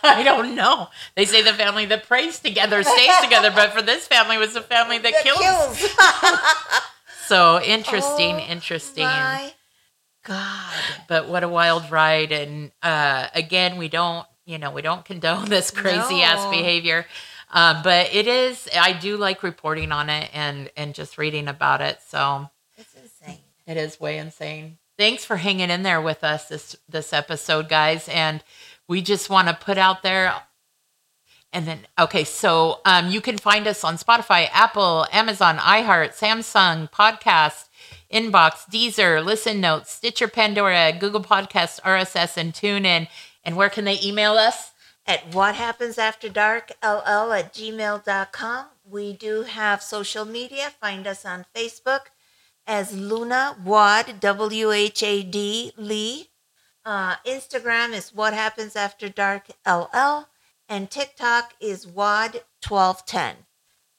I don't know. They say the family that prays together stays together, but for this family, it was a family that, That kills. So interesting, Oh, interesting. My God. But what a wild ride! And uh, again, we don't, you know, we don't condone this crazy ass behavior. Um, but it is. I do like reporting on it and and just reading about it. So It's insane. it is way insane. Thanks for hanging in there with us this this episode, guys. And we just want to put out there. And then, okay, so um, you can find us on Spotify, Apple, Amazon, iHeart, Samsung, Podcast, Inbox, Deezer, Listen Notes, Stitcher, Pandora, Google Podcasts, RSS, and TuneIn. And where can they email us? At what happens after dark ll at gmail.com. We do have social media. Find us on Facebook as Luna Wad, W H A D Lee. Uh, Instagram is what happens after dark LL. And TikTok is WAD 1210.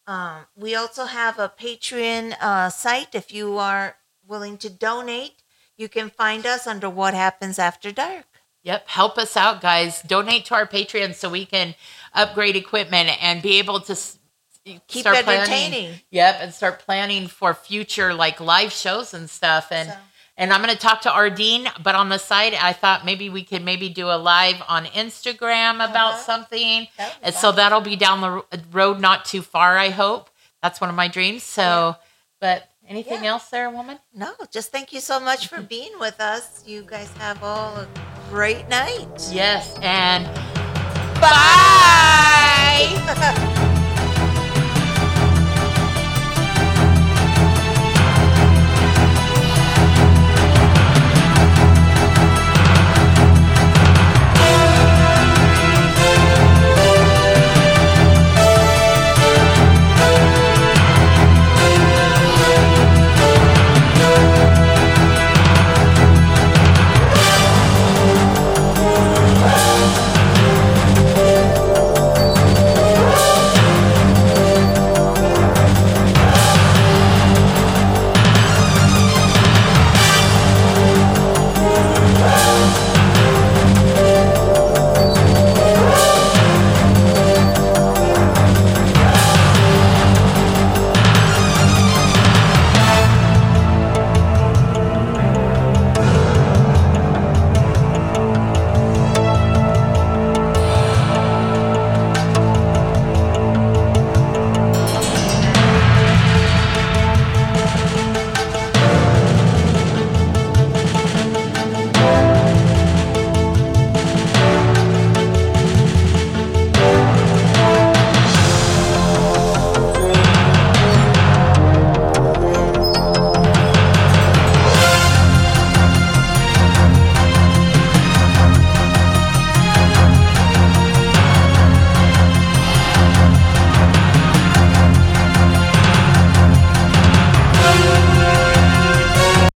Um, we also have a Patreon uh, site. If you are willing to donate, you can find us under What Happens After Dark. Yep, help us out, guys. Donate to our Patreon so we can upgrade equipment and be able to s- Keep start planning- entertaining. Yep, and start planning for future like live shows and stuff. And So- and I'm going to talk to Ardeen, but on the side, I thought maybe we could maybe do a live on Instagram about Uh-huh. something. That And so that'll be down the road, not too far. I hope that's one of my dreams. So, but anything Yeah. else there, woman? No, just thank you so much for being with us. You guys have all a great night. Yes, and bye.